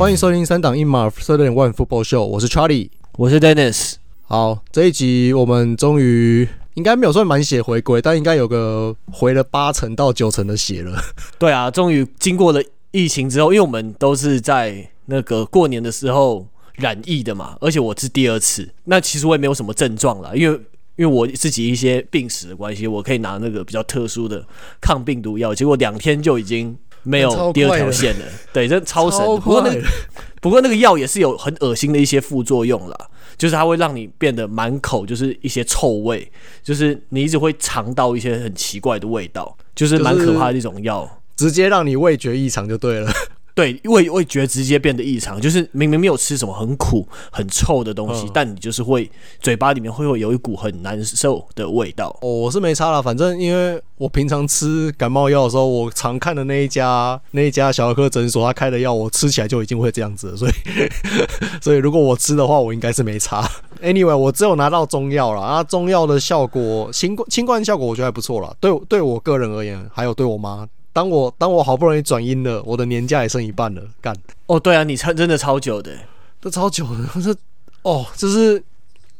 欢迎收听三档一码 Third and One Football Show，我是 Charlie，我是 Dennis。好，这一集我们终于应该没有算满血回归，但应该有个回了八成到九成的血了。对啊，终于经过了疫情之后，因为我们都是在那个过年的时候染疫的嘛，而且我是第二次，那其实我也没有什么症状了，因为。因为我自己一些病史的关系，我可以拿那个比较特殊的抗病毒药，结果两天就已经没有第二条线了。对，这超神。不过那个不过那个药也是有很恶心的一些副作用啦，就是它会让你变得满口就是一些臭味，就是你一直会尝到一些很奇怪的味道，就是蛮可怕的一种药，直接让你味觉异常就对了。对，味味觉直接变得异常，就是明明没有吃什么很苦、很臭的东西，嗯、但你就是会嘴巴里面会会有一股很难受的味道。哦，我是没差了，反正因为我平常吃感冒药的时候，我常看的那一家那一家小儿科诊所，他开的药我吃起来就已经会这样子了，所以 所以如果我吃的话，我应该是没差。Anyway，我只有拿到中药了啊，中药的效果，新冠新冠效果我觉得还不错了，对对我个人而言，还有对我妈。当我当我好不容易转阴了，我的年假也剩一半了，干！哦，对啊，你超真的超久的，这超久的，这哦，就是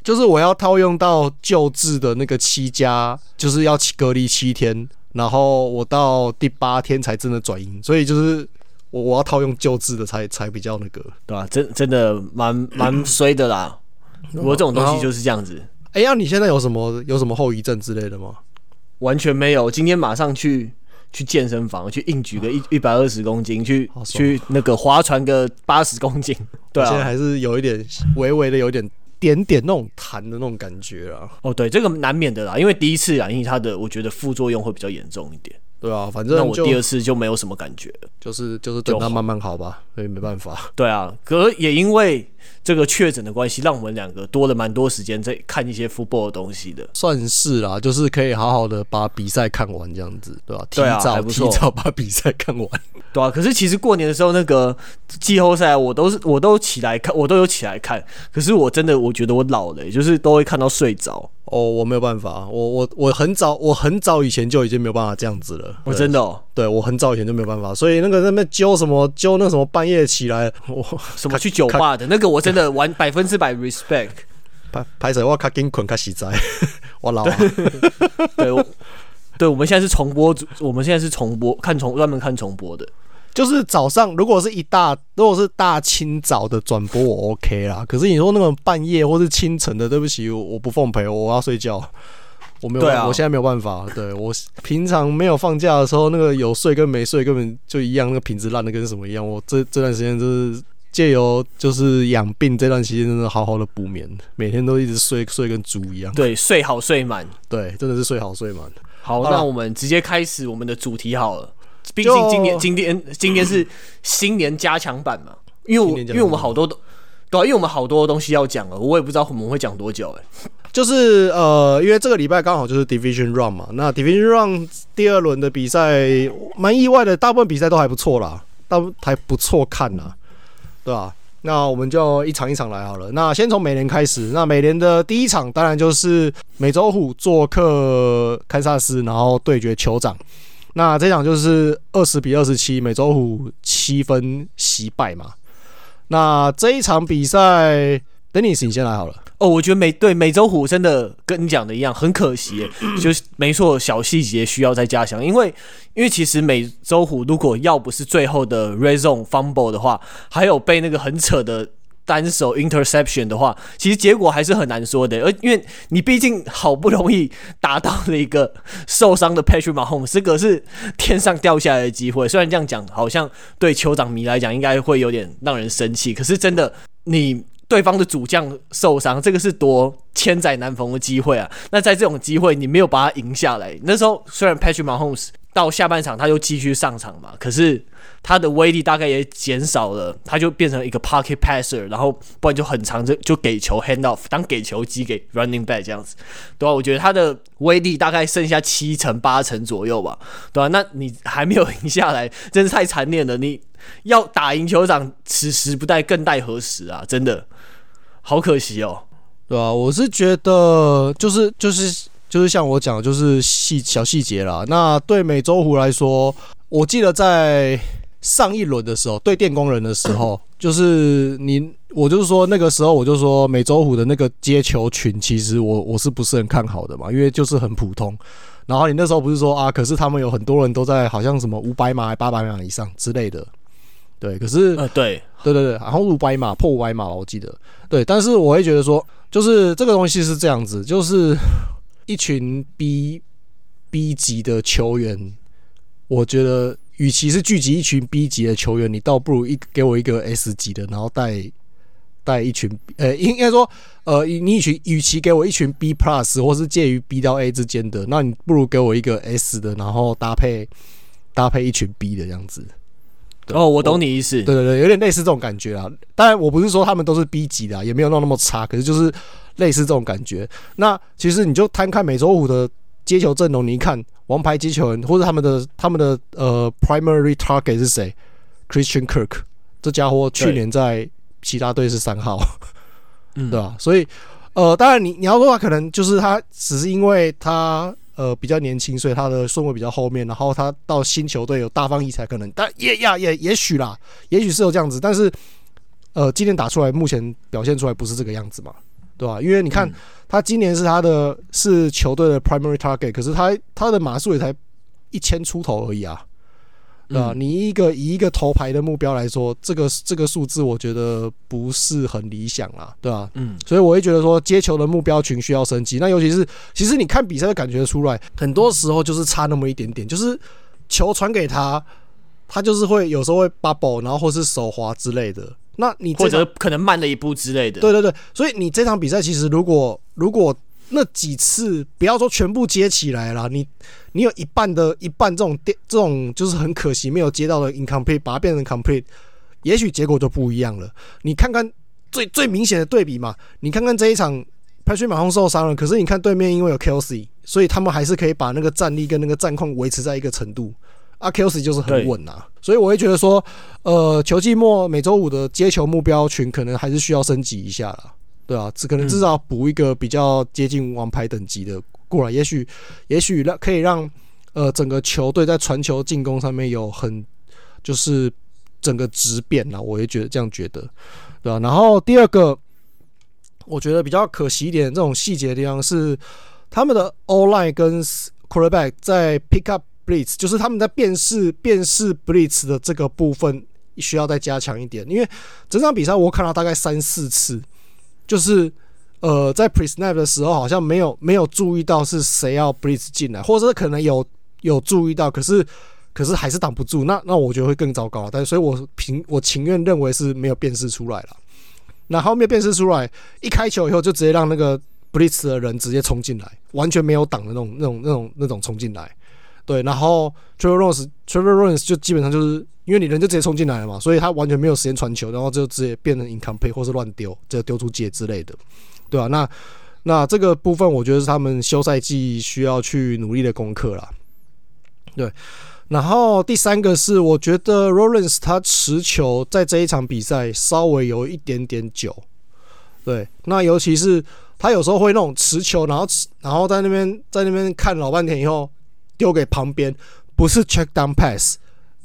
就是我要套用到救治的那个七加，就是要隔离七天，然后我到第八天才真的转阴，所以就是我我要套用救治的才才比较那个，对吧、啊？真真的蛮蛮衰的啦，我这种东西就是这样子。哎呀，你现在有什么有什么后遗症之类的吗？完全没有，今天马上去。去健身房去硬举个一一百二十公斤，去去那个划船个八十公斤，对啊，现在还是有一点微微的有点点点那种弹的那种感觉啊。哦，对，这个难免的啦，因为第一次染疫，它的我觉得副作用会比较严重一点。对啊，反正那我第二次就没有什么感觉了，就是就是等它慢慢好吧，所以没办法。对啊，可也因为这个确诊的关系，让我们两个多了蛮多时间在看一些 football 的东西的，算是啦，就是可以好好的把比赛看完这样子，对吧？提早提早把比赛看完，对啊。可是其实过年的时候那个季后赛，我都是我都起来看，我都有起来看。可是我真的我觉得我老了，就是都会看到睡着。哦，我没有办法，我我我很早，我很早以前就已经没有办法这样子了。我真的，哦，对我很早以前就没有办法，所以那个那边揪什么揪那什么半夜起来，我什么去酒吧的那个，我真的完百分之百 respect。拍拍摄我卡紧困卡实在，我老了。对，对，对，我们现在是重播，我们现在是重播，看重专门看重播的。就是早上，如果是一大，如果是大清早的转播，我 OK 啦。可是你说那种半夜或是清晨的，对不起，我不奉陪，我要睡觉，我没有，啊、我现在没有办法。对我平常没有放假的时候，那个有睡跟没睡根本就一样，那个品质烂的跟什么一样。我这这段时间就是借由就是养病这段期间，真的好好的补眠，每天都一直睡睡跟猪一样。对，睡好睡满，对，真的是睡好睡满。好，那我们直接开始我们的主题好了。毕竟今年今天今天是新年加强版嘛，因为我因为我们好多都对，因为我们好多东西要讲了，我也不知道我们会讲多久哎、欸。就是呃，因为这个礼拜刚好就是 Division Round 嘛，那 Division Round 第二轮的比赛蛮意外的，大部分比赛都还不错啦，大部还不错看呐，对吧？那我们就一场一场来好了。那先从美联开始，那美联的第一场当然就是美洲虎做客堪萨斯，然后对决酋长。那这场就是二十比二十七，美洲虎七分惜败嘛。那这一场比赛，Denis，你先来好了。哦，我觉得美对美洲虎真的跟你讲的一样，很可惜，就是没错，小细节需要再加强。因为因为其实美洲虎如果要不是最后的 Red Zone Fumble 的话，还有被那个很扯的。单手 interception 的话，其实结果还是很难说的，而因为你毕竟好不容易达到了一个受伤的 Patrick Mahomes，这个是天上掉下来的机会。虽然这样讲，好像对酋长迷来讲应该会有点让人生气，可是真的，你对方的主将受伤，这个是多千载难逢的机会啊！那在这种机会，你没有把他赢下来，那时候虽然 Patrick Mahomes 到下半场他又继续上场嘛，可是。他的威力大概也减少了，他就变成一个 pocket passer，然后不然就很长，就就给球 hand off，当给球机给 running back 这样子，对吧、啊？我觉得他的威力大概剩下七成八成左右吧，对吧、啊？那你还没有赢下来，真是太残念了。你要打赢酋长，此时不待，更待何时啊？真的，好可惜哦，对吧、啊？我是觉得，就是就是就是像我讲的，就是细小细节啦。那对美洲虎来说，我记得在上一轮的时候对电工人的时候，就是你，我就是说那个时候，我就说美洲虎的那个接球群，其实我我是不是很看好的嘛？因为就是很普通。然后你那时候不是说啊，可是他们有很多人都在好像什么五百码、八百码以上之类的，对。可是呃，对，对对对，然后五百码破五百码，我记得对。但是我会觉得说，就是这个东西是这样子，就是一群 B B 级的球员，我觉得。与其是聚集一群 B 级的球员，你倒不如一给我一个 S 级的，然后带带一群，呃，应该说，呃，你与其与其给我一群 B plus 或是介于 B 到 A 之间的，那你不如给我一个 S 的，然后搭配搭配一群 B 的这样子。哦，我懂你意思。对对对，有点类似这种感觉啊。当然，我不是说他们都是 B 级的，也没有弄那么差，可是就是类似这种感觉。那其实你就摊开美洲虎的。接球阵容，你一看王牌接球人或者他们的他们的呃 primary target 是谁？Christian Kirk 这家伙去年在其他队是三号，嗯 对吧？所以呃，当然你你要说他可能就是他只是因为他呃比较年轻，所以他的顺位比较后面，然后他到新球队有大放异彩，可能但也呀也也许啦，也许是有这样子，但是呃今年打出来目前表现出来不是这个样子嘛。对吧？因为你看，他今年是他的是球队的 primary target，可是他他的码数也才一千出头而已啊，对吧？你一个以一个头牌的目标来说，这个这个数字我觉得不是很理想啊，对吧？嗯，所以我会觉得说接球的目标群需要升级。那尤其是其实你看比赛就感觉出来，很多时候就是差那么一点点，就是球传给他，他就是会有时候会 bubble，然后或是手滑之类的。那你或者可能慢了一步之类的，对对对，所以你这场比赛其实如果如果那几次不要说全部接起来了，你你有一半的一半这种电这种就是很可惜没有接到的 incomplete，把它变成 complete，也许结果就不一样了。你看看最最明显的对比嘛，你看看这一场 Patrick Mahomes 受伤了，可是你看对面因为有 Kelce，所以他们还是可以把那个战力跟那个战况维持在一个程度。阿 Kelce 就是很稳呐，所以我会觉得说，呃，球季末每周五的接球目标群可能还是需要升级一下啦，对啊，只可能至少补一个比较接近王牌等级的过来，也许，也许让可以让呃整个球队在传球进攻上面有很就是整个质变呐，我也觉得这样觉得，对吧？然后第二个，我觉得比较可惜一点，这种细节的地方是他们的 O-line 跟 quarterback 在 pick up。Blitz 就是他们在辨识辨识 Blitz 的这个部分需要再加强一点，因为整场比赛我看到大概三四次，就是呃在 Pre-Snap 的时候好像没有没有注意到是谁要 Blitz 进来，或者可能有有注意到，可是可是还是挡不住，那那我觉得会更糟糕。但所以我平我情愿认为是没有辨识出来了。那后面辨识出来，一开球以后就直接让那个 Blitz 的人直接冲进来，完全没有挡的那种那种那种那种冲进来。对，然后 Trevor Lawrence，Trevor Lawrence 就基本上就是因为你人就直接冲进来了嘛，所以他完全没有时间传球，然后就直接变成 incomplete 或是乱丢，就丢出界之类的，对吧、啊？那那这个部分我觉得是他们休赛季需要去努力的功课啦。对，然后第三个是我觉得 Lawrence 他持球在这一场比赛稍微有一点点久，对，那尤其是他有时候会那种持球，然后然后在那边在那边看老半天以后。丢给旁边，不是 check down pass，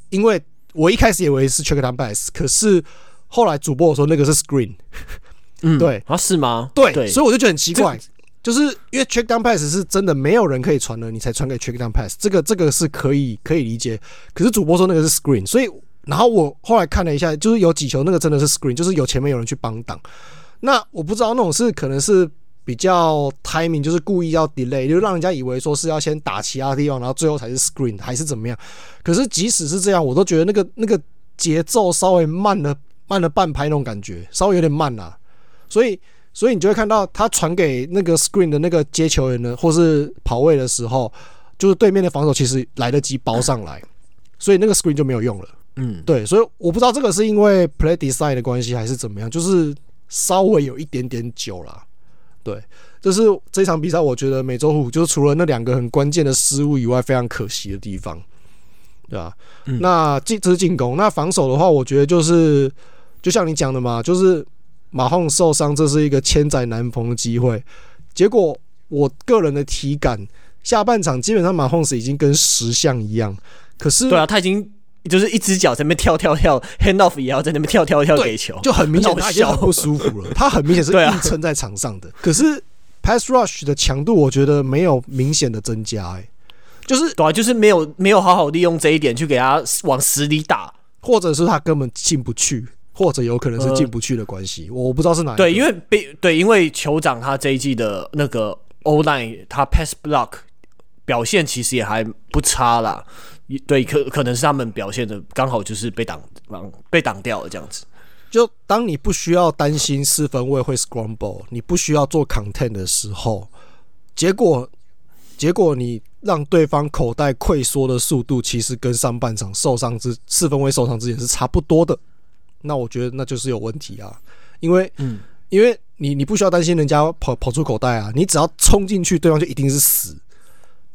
因为我一开始以为是 check down pass，可是后来主播我说那个是 screen，嗯，对。啊，是吗？对，对。所以我就觉得很奇怪，就是因为 check down pass 是真的没有人可以传了，你才传给 check down pass，这个这个是可以可以理解，可是主播说那个是 screen，所以然后我后来看了一下，就是有几球那个真的是 screen，就是有前面有人去帮挡，那我不知道那种是可能是。比较 timing 就是故意要 delay，就让人家以为说是要先打其他地方，然后最后才是 screen 还是怎么样？可是即使是这样，我都觉得那个那个节奏稍微慢了慢了半拍那种感觉，稍微有点慢啦、啊。所以所以你就会看到他传给那个 screen 的那个接球员呢，或是跑位的时候，就是对面的防守其实来得及包上来，所以那个 screen 就没有用了。嗯，对，所以我不知道这个是因为 play design 的关系还是怎么样，就是稍微有一点点久了。对，这是这场比赛，我觉得美洲虎就是除了那两个很关键的失误以外，非常可惜的地方，对吧？嗯、那进这是进攻，那防守的话，我觉得就是就像你讲的嘛，就是马洪受伤，这是一个千载难逢的机会。结果我个人的体感，下半场基本上马洪斯已经跟石像一样，可是对啊，他已经就是一只脚在那边跳跳跳，hand off 也要在那边跳跳跳给球，就很明显他已经很不舒服了。他很明显是 硬撑在场上的，可是 pass rush 的强度我觉得没有明显的增加、欸，哎，就是对啊，就是没有没有好好利用这一点去给他往死里打，或者是他根本进不去，或者有可能是进不去的关系，我不知道是哪一。对，因为被对，因为酋长他这一季的那个 O line 他 pass block 表现其实也还不差啦。对，可可能是他们表现的刚好就是被挡挡被挡掉了这样子。就当你不需要担心四分卫会 scramble，你不需要做 content 的时候，结果结果你让对方口袋溃缩的速度，其实跟上半场受伤之四分卫受伤之前是差不多的。那我觉得那就是有问题啊，因为嗯，因为你你不需要担心人家跑跑出口袋啊，你只要冲进去，对方就一定是死。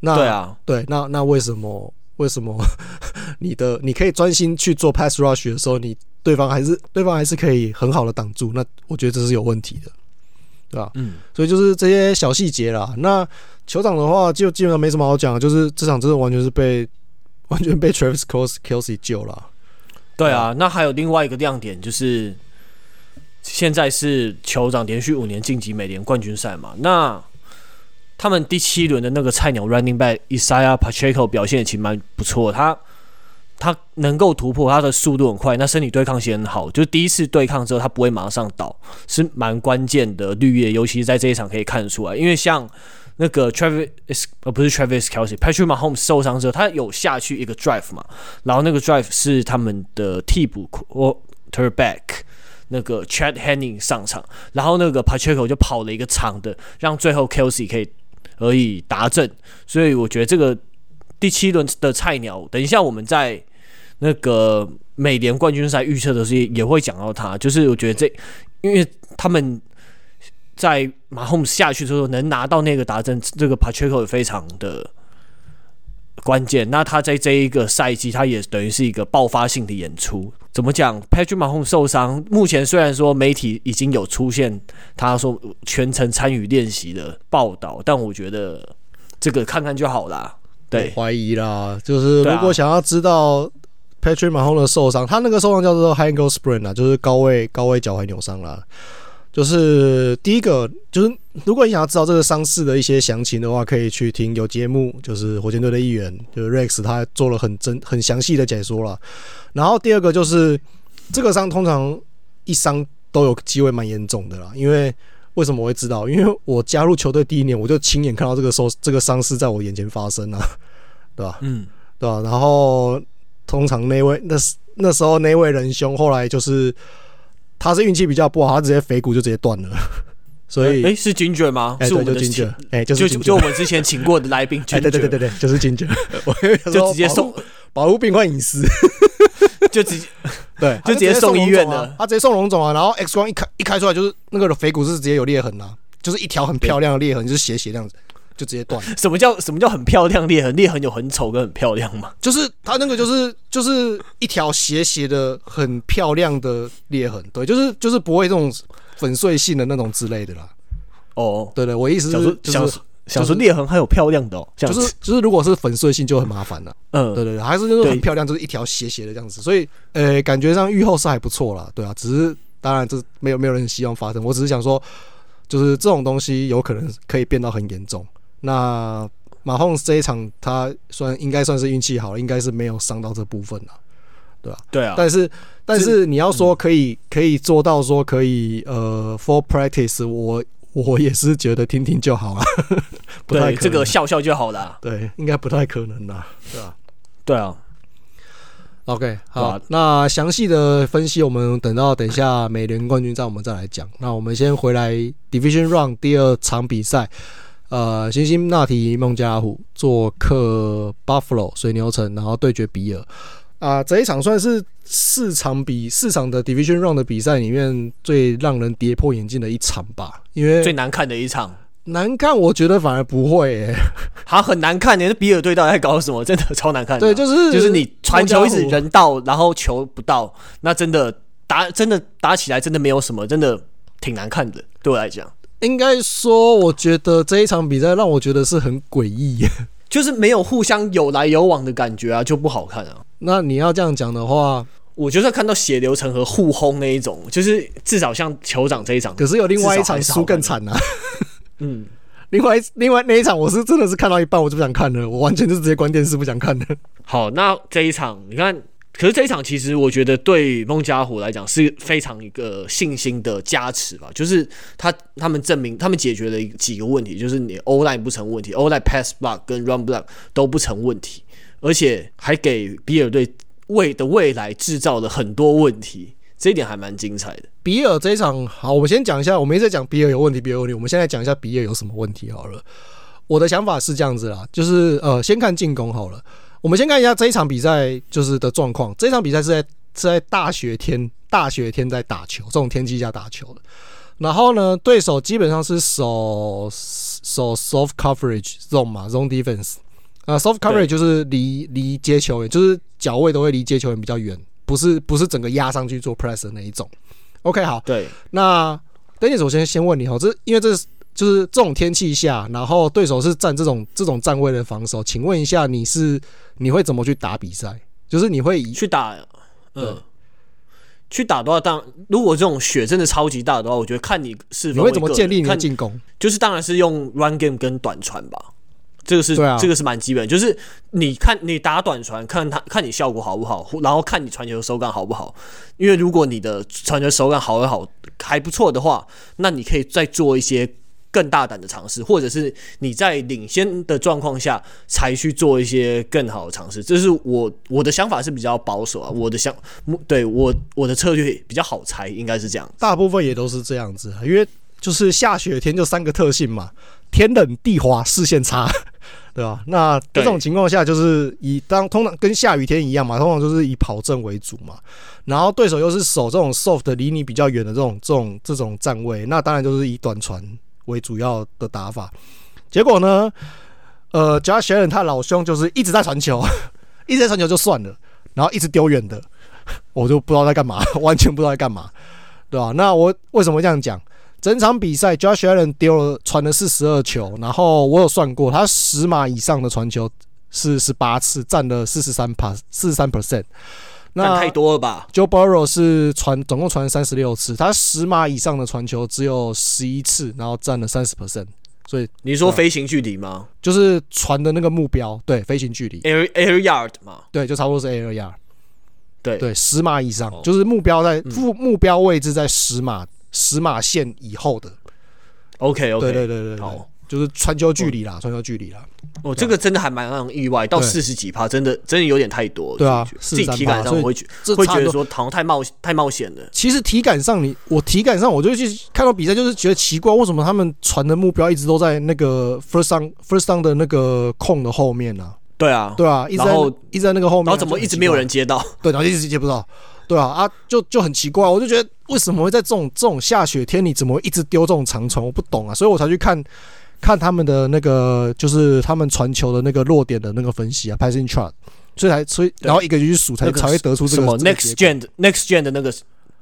那对啊，对，那那为什么？为什么 你的你可以专心去做 pass rush 的时候，你对方还是对方还是可以很好的挡住？那我觉得这是有问题的，对吧？嗯，所以就是这些小细节啦。那酋长的话就基本上没什么好讲，就是这场真的完全是被 完全被 Travis Kelsey 救了。对啊，那还有另外一个亮点就是现在是酋长连续五年晋级美联冠军赛嘛？那他们第七轮的那个菜鸟 running back Isaiah Pacheco 表现也其实蛮不错，他他能够突破，他的速度很快，那身体对抗性很好，就第一次对抗之后他不会马上倒，是蛮关键的绿叶，尤其是在这一场可以看得出来，因为像那个 Travis 呃不是 Travis Kelsey，Patrick Mahomes 受伤之后，他有下去一个 drive 嘛，然后那个 drive 是他们的替补 quarterback 那个 Chad Henning 上场，然后那个 Pacheco 就跑了一个长的，让最后 Kelsey 可以。而以达阵，所以我觉得这个第七轮的菜鸟，等一下我们在那个美联冠军赛预测的时候也会讲到他。就是我觉得这，因为他们在马洪下去之后能拿到那个达阵，这个 Pacheco 也非常的关键。那他在这一个赛季，他也等于是一个爆发性的演出。怎么讲？Patrick Mahomes 受伤，目前虽然说媒体已经有出现他说全程参与练习的报道，但我觉得这个看看就好啦。对，怀疑啦，就是如果想要知道 Patrick Mahomes 的受伤，他那个受伤叫做 High Ankle Sprain 啊，就是高位高位脚踝扭伤啦。就是第一个，就是如果你想要知道这个伤势的一些详情的话，可以去听有节目，就是火箭队的一员，就是 Rex，他做了很真很详细的解说了。然后第二个就是这个伤通常一伤都有机会蛮严重的啦，因为为什么我会知道？因为我加入球队第一年，我就亲眼看到这个受这个伤势在我眼前发生啊，对吧？嗯，对吧？然后通常那位那那时候那位仁兄后来就是。他是运气比较不好，他直接腓骨就直接断了，所以哎、是 Ginger 吗？欸、是我们的 Ginger，哎就就就我们之前请过的来宾，哎对对对对对，就是 Ginger，就直接送保护病患隐私，就直接对，就直接送医院了，他直接送龙总啊，然后 X 光一开一开出来就是那个腓骨是直接有裂痕啊，就是一条很漂亮的裂痕，就是斜斜这样子。就直接断。什么叫什么叫很漂亮裂痕？裂痕有很丑跟很漂亮吗？就是它那个就是就是一条斜斜的很漂亮的裂痕，对，就是就是不会这种粉碎性的那种之类的啦。哦，对对，我意思是想说就是想说裂痕还有漂亮的，哦，就是就是如果是粉碎性就很麻烦了。嗯，对对对，还是那种很漂亮，就是一条斜斜的这样子，所以呃，感觉上愈后是还不错啦。对啊，只是当然这没有没有人希望发生，我只是想说，就是这种东西有可能可以变到很严重。那马洪斯这一场，他算应该算是运气好，应该是没有伤到这部分了，对吧？对啊。但是，但是你要说可以可以做到说可以呃，for practice，我我也是觉得听听就好了，不太这个笑笑就好了。对，应该不太可能啦，对啊？对啊。OK，好，啊、那详细的分析我们等到等一下美联冠军战我们再来讲。那我们先回来 Division Round 第二场比赛。呃，辛辛那提孟加拉虎做客 Buffalo 水牛城，然后对决比尔。啊、呃，这一场算是四场比四场的 Division Round 的比赛里面最让人跌破眼镜的一场吧？因为最难看的一场，难看，我觉得反而不会、欸，好很难看。你是比尔队到底在搞什么？真的超难看的。对，就是就是你传球一直人到，然后球不到，那真的打真的打起来真的没有什么，真的挺难看的。对我来讲。应该说，我觉得这一场比赛让我觉得是很诡异，就是没有互相有来有往的感觉啊，就不好看啊。那你要这样讲的话，我就算看到血流成河互轰那一种，就是至少像酋长这一场，可是有另外一场输更惨啊。嗯，另外另外那一场我是真的是看到一半我就不想看了，我完全就是直接关电视不想看了。好，那这一场你看。可是这一场其实我觉得对孟加拉虎来讲是非常一个信心的加持吧，就是他他们证明他们解决了几个问题，就是你 O line 不成问题，O line pass block 跟 run block 都不成问题，而且还给比尔队未的未来制造了很多问题，这一点还蛮精彩的。比尔这一场好，我们先讲一下，我们一直在讲比尔有问题，比尔有问题，我们现在讲一下比尔有什么问题好了。我的想法是这样子啦，就是呃，先看进攻好了。我们先看一下这一场比赛就是的状况。这一场比赛是在是在大雪天，大雪天在打球，这种天气下打球的。然后呢，对手基本上是守守 soft coverage zone 嘛，zone defense 啊，soft coverage 就是离离接球员，就是脚位都会离接球员比较远，不是不是整个压上去做 press 的那一种。OK，好，对。那 Dennis，我先先问你哦，这因为这是。就是这种天气下，然后对手是站这种这种站位的防守，请问一下，你是你会怎么去打比赛？就是你会去打，嗯，去打的话，当如果这种雪真的超级大的话，我觉得看你是你会怎么建立你的进攻？就是当然是用 run game 跟短传吧，这个是这个是蛮基本，就是你看你打短传，看他看你效果好不好，然后看你传球手感好不好。因为如果你的传球手感好也好还不错的话，那你可以再做一些。更大胆的尝试，或者是你在领先的状况下才去做一些更好的尝试，这是我我的想法是比较保守啊。我的想对我我的策略比较好猜，应该是这样。大部分也都是这样子，因为就是下雪天就三个特性嘛：天冷、地滑、视线差，对吧？那这种情况下就是以当通常跟下雨天一样嘛，通常就是以跑阵为主嘛。然后对手又是守这种 soft 离你比较远的这种这种这种站位，那当然就是以短传。为主要的打法，结果呢？呃，Josh Allen 他老兄就是一直在传球，一直在传球就算了，然后一直丢远的，我就不知道在干嘛，完全不知道在干嘛，对吧？那我为什么这样讲？整场比赛 Josh Allen 丢了传的是十二球，然后我有算过，他十码以上的传球是十八次，占了四十三趴，四十三 percent。那太多了吧？Joe Burrow 是传总共传三十六次，他十码以上的传球只有十一次，然后占了三十 percent。所以你说飞行距离吗？就是传的那个目标，对，飞行距离，air air yard 嘛，对，就差不多是 air yard。对对，十码以上，就是目标在目目标位置在十码十码线以后的。OK OK，对对对对，好。就是传球距离啦，传球距离啦。哦，这个真的还蛮让人意外，到四十几趴，真的真的有点太多。对啊，自己体感上我会觉会觉得说，好像太冒太冒险了。其实体感上，你我体感上，我就去看到比赛，就是觉得奇怪，为什么他们传的目标一直都在那个 first down first down 的那个空的后面呢？对啊，对啊，一直在一直在那个后面，然后怎么一直没有人接到？对，然后一直接不到。对啊，啊，就就很奇怪，我就觉得为什么会在这种这种下雪天，你怎么会一直丢这种长传？我不懂啊，所以我才去看。看他们的那个，就是他们传球的那个落点的那个分析啊，passing chart，所以才所以然后一个一个去数，才才会得出这个什么 next gen next gen 的那个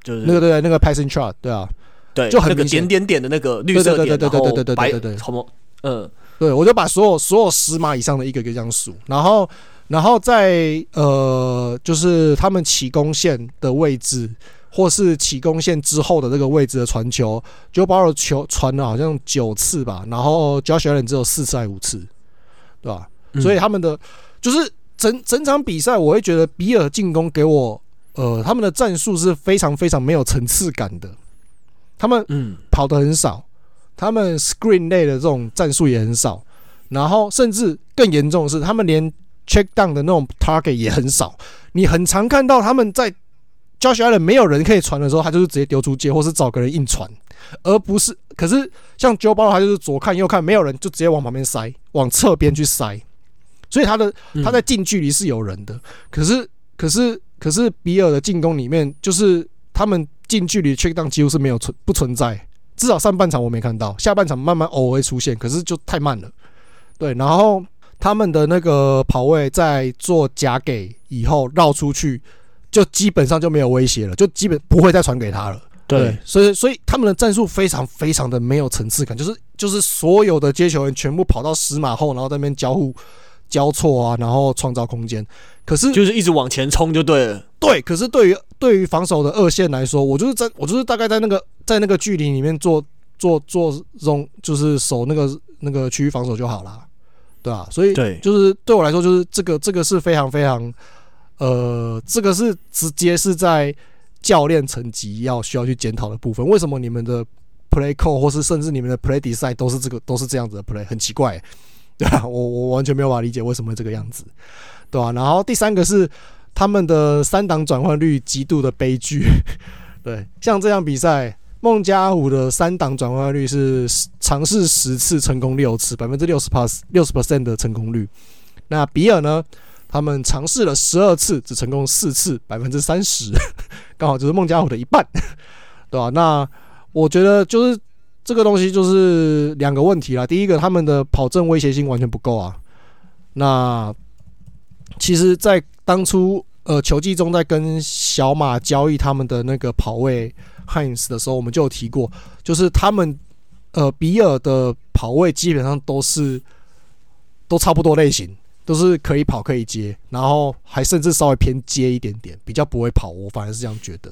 就是那个对那个 passing chart，对啊，对，就很那个点点点的那个绿色点，对对对对对对对对，什么嗯，对我就把所有所有十码以上的一个一个这样数，然后然后在呃就是他们起攻线的位置。或是起攻线之后的这个位置的传球，Joe Burrow 球传了好像九次吧，然后 Josh Allen 只有四次还五次，对吧？嗯、所以他们的就是整整场比赛，我会觉得比尔进攻给我，呃，他们的战术是非常非常没有层次感的。他们嗯跑的很少，他们 Screen 类的这种战术也很少，然后甚至更严重的是，他们连 Check Down 的那种 Target 也很少。你很常看到他们在。Josh Allen 没有人可以传的时候，他就是直接丢出界，或是找个人硬传，而不是。可是像 Joe Burrow，他就是左看右看，没有人就直接往旁边塞，往侧边去塞。所以他的他在近距离是有人的，嗯、可是可是可是比尔的进攻里面，就是他们近距离 check down 几乎是没有存不存在，至少上半场我没看到，下半场慢慢偶尔会出现，可是就太慢了。对，然后他们的那个跑位在做假给以后绕出去。就基本上就没有威胁了，就基本不会再传给他了。对，对，所以所以他们的战术非常非常的没有层次感，就是就是所有的接球员全部跑到十码后，然后在那边交互交错啊，然后创造空间。可是就是一直往前冲就对了。对，可是对于对于防守的二线来说，我就是在我就是大概在那个在那个距离里面做做做这种就是守那个那个区域防守就好了，对啊，所以对，就是对我来说，就是这个这个是非常非常呃，这个是直接是在教练层级要需要去检讨的部分。为什么你们的 play call 或是甚至你们的 play design 都是这个都是这样子的 play，很奇怪，对啊，我我完全没有办法理解为什么这个样子，对吧、啊？然后第三个是他们的三档转换率极度的悲剧，对，像这场比赛，孟加拉虎的三档转换率是尝试十次成功六次，百分之六十 plus 六十 percent 的成功率。那比尔呢？他们尝试了十二次，只成功四次，百分之三十，刚好就是孟加拉虎的一半，对吧、那我觉得就是这个东西就是两个问题啦。第一个，他们的跑阵威胁性完全不够啊。那其实，在当初呃球季中，在跟小马交易他们的那个跑位 Hines 的时候，我们就有提过，就是他们呃比尔的跑位基本上都是都差不多类型，都是可以跑可以接，然后还甚至稍微偏接一点点，比较不会跑。我反而是这样觉得，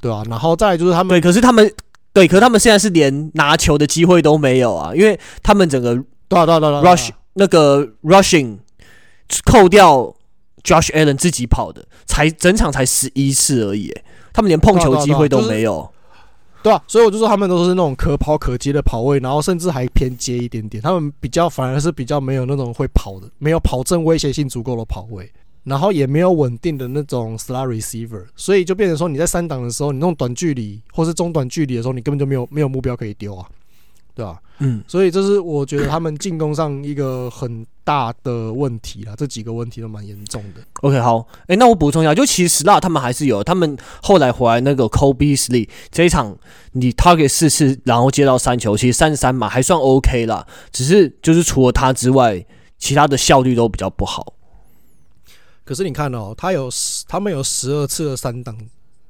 对啊，然后再来就是他们，对，可是他们。对，可是他们现在是连拿球的机会都没有啊，因为他们整个 rush 那个 rushing 扣掉 Josh Allen 自己跑的，才整场才十一次而已，他们连碰球机会都没有，对啊，所以我就说他们都是那种可跑可接的跑位，然后甚至还偏接一点点，他们比较反而是比较没有那种会跑的，没有跑阵威胁性足够的跑位。然后也没有稳定的那种 slot receiver，所以就变成说你在三档的时候，你那种短距离或是中短距离的时候，你根本就没有没有目标可以丢啊，对吧？嗯，所以这是我觉得他们进攻上一个很大的问题啦，这几个问题都蛮严重的。OK，好，哎，那我补充一下，就其实 slot 他们还是有，他们后来回来那个 Cole Beasley 这一场，你 target 四次，然后接到三球，其实三十三码还算 OK 啦，只是就是除了他之外，其他的效率都比较不好。可是你看哦，他有十，他们有十二次的三档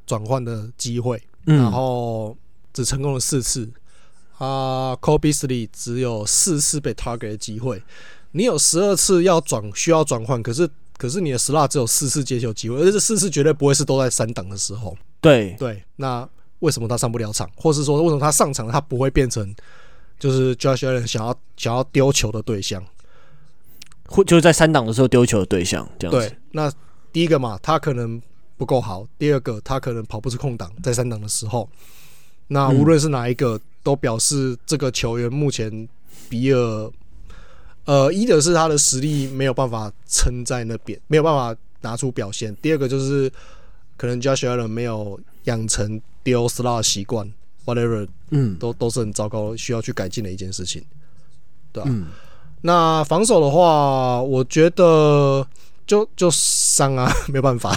转换的机会，然后只成功了四次。啊，Cole Beasley 只有四次被 target 的机会。你有十二次要转需要转换，可是可是你的 slot 只有四次接球机会，而且这四次绝对不会是都在三档的时候。对对，那为什么他上不了场，或是说为什么他上场他不会变成就是 Josh Allen 想要想要丢球的对象？或就是在三档的时候丢球的对象，这样子。对，那第一个嘛，他可能不够好；第二个，他可能跑不出空档，在三档的时候。那无论是哪一个，都表示这个球员目前比尔，呃，一的是他的实力没有办法撑在那边，没有办法拿出表现；第二个就是可能 Josh Allen 没有养成丢 slot 习惯，whatever，嗯，都都是很糟糕，需要去改进的一件事情，对吧？嗯那防守的话，我觉得就就伤啊，没有办法。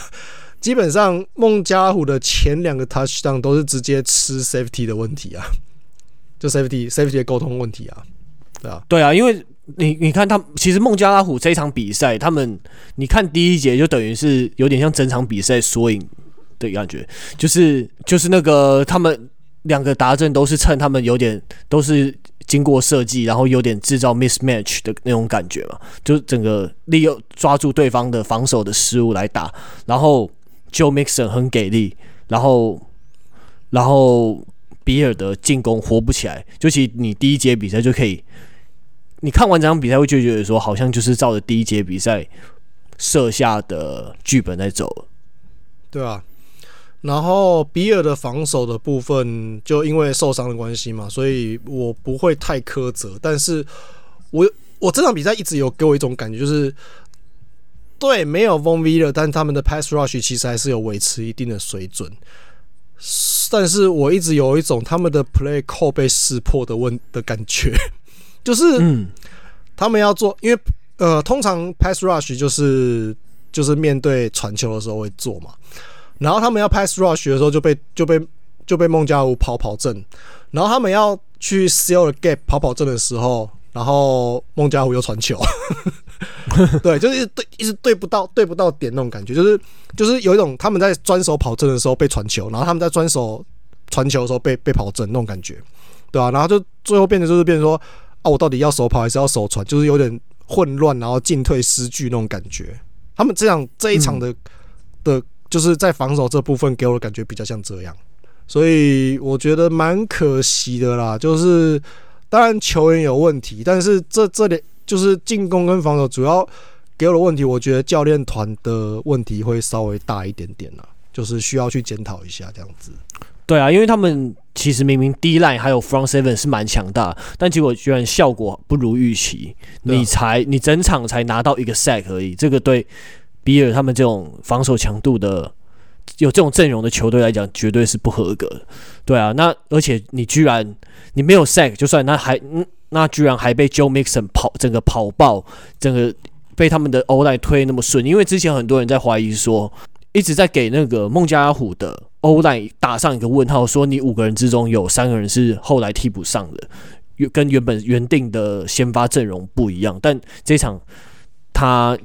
基本上孟加拉虎的前两个 touchdown 都是直接吃 safety 的问题啊，就 safety safety 的沟通问题啊，对啊，对啊，因为你你看他其实孟加拉虎这一场比赛，他们你看第一节就等于是有点像整场比赛缩影的感觉，就是就是那个他们两个达阵都是趁他们有点都是。经过设计，然后有点制造 mismatch 的那种感觉嘛，就整个利用抓住对方的防守的失误来打，然后 Joe Mixon 很给力，然后然后比尔的进攻活不起来，就其实你第一节比赛就可以，你看完这场比赛会就觉得说，好像就是照着第一节比赛设下的剧本在走，对啊。然后比尔的防守的部分，就因为受伤的关系嘛，所以我不会太苛责。但是我我这场比赛一直有给我一种感觉，就是对没有 Von Miller，但他们的 Pass Rush 其实还是有维持一定的水准。但是我一直有一种他们的 Play Call 被识破的问的感觉，就是他们要做，因为呃，通常 Pass Rush 就是就是面对传球的时候会做嘛。然后他们要 pass rush 的时候就被就被就被孟加拉跑跑阵，然后他们要去 seal the gap 跑跑阵的时候，然后孟加拉虎又传球，对，就是一直对一直对不到对不到点那种感觉，就是就是有一种他们在专守跑阵的时候被传球，然后他们在专守传球的时候被被跑阵那种感觉，对啊，然后就最后变成就是变成说啊，我到底要手跑还是要手传，就是有点混乱，然后进退失据那种感觉。他们这样这一场的、嗯、的，就是在防守这部分给我的感觉比较像这样，所以我觉得蛮可惜的啦。就是当然球员有问题，但是这这里就是进攻跟防守主要给我的问题，我觉得教练团的问题会稍微大一点点啦，就是需要去检讨一下这样子。对啊，因为他们其实明明 D line 还有 Front Seven 是蛮强大，但结果居然效果不如预期。你才你整场才拿到一个 sack 而已，这个对比尔他们这种防守强度的有这种阵容的球队来讲，绝对是不合格的。对啊，那而且你居然你没有 sack 就算，那还那居然还被 Joe Mixon 跑整个跑爆，整个被他们的 O line 推那么顺，因为之前很多人在怀疑说，一直在给那个孟加拉虎的。欧莱打上一个问号，说你五个人之中有三个人是后来替补上的，跟原本原定的先发阵容不一样。但这场他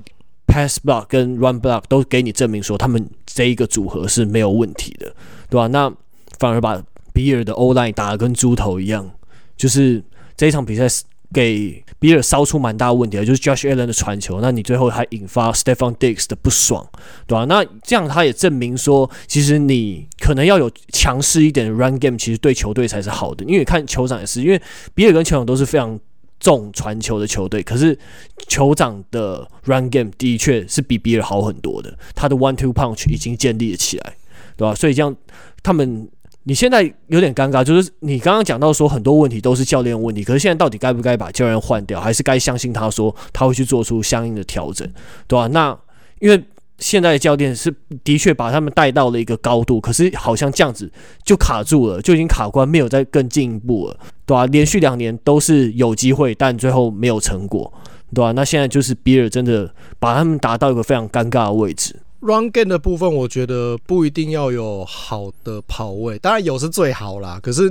pass block 跟 run block 都给你证明说他们这一个组合是没有问题的，对吧？那反而把比尔的欧莱打得跟猪头一样，就是这一场比赛给比尔烧出蛮大问题的，就是 Josh Allen 的传球，那你最后还引发 Stephon Diggs 的不爽，对吧？那这样他也证明说，其实你可能要有强势一点的 run game，其实对球队才是好的。因为看酋长也是，因为比尔跟酋长都是非常重传球的球队，可是酋长的 run game 的确是比比尔好很多的，他的 one two punch 已经建立了起来，对吧？所以这样他们。你现在有点尴尬，就是你刚刚讲到说很多问题都是教练问题，可是现在到底该不该把教练换掉，还是该相信他说他会去做出相应的调整，对吧、啊？那因为现在的教练是的确把他们带到了一个高度，可是好像这样子就卡住了，就已经卡关，没有再更进一步了，对吧、啊？连续两年都是有机会，但最后没有成果，对吧、啊？那现在就是比尔真的把他们打到一个非常尴尬的位置。Run game 的部分，我觉得不一定要有好的跑位，当然有是最好啦。可是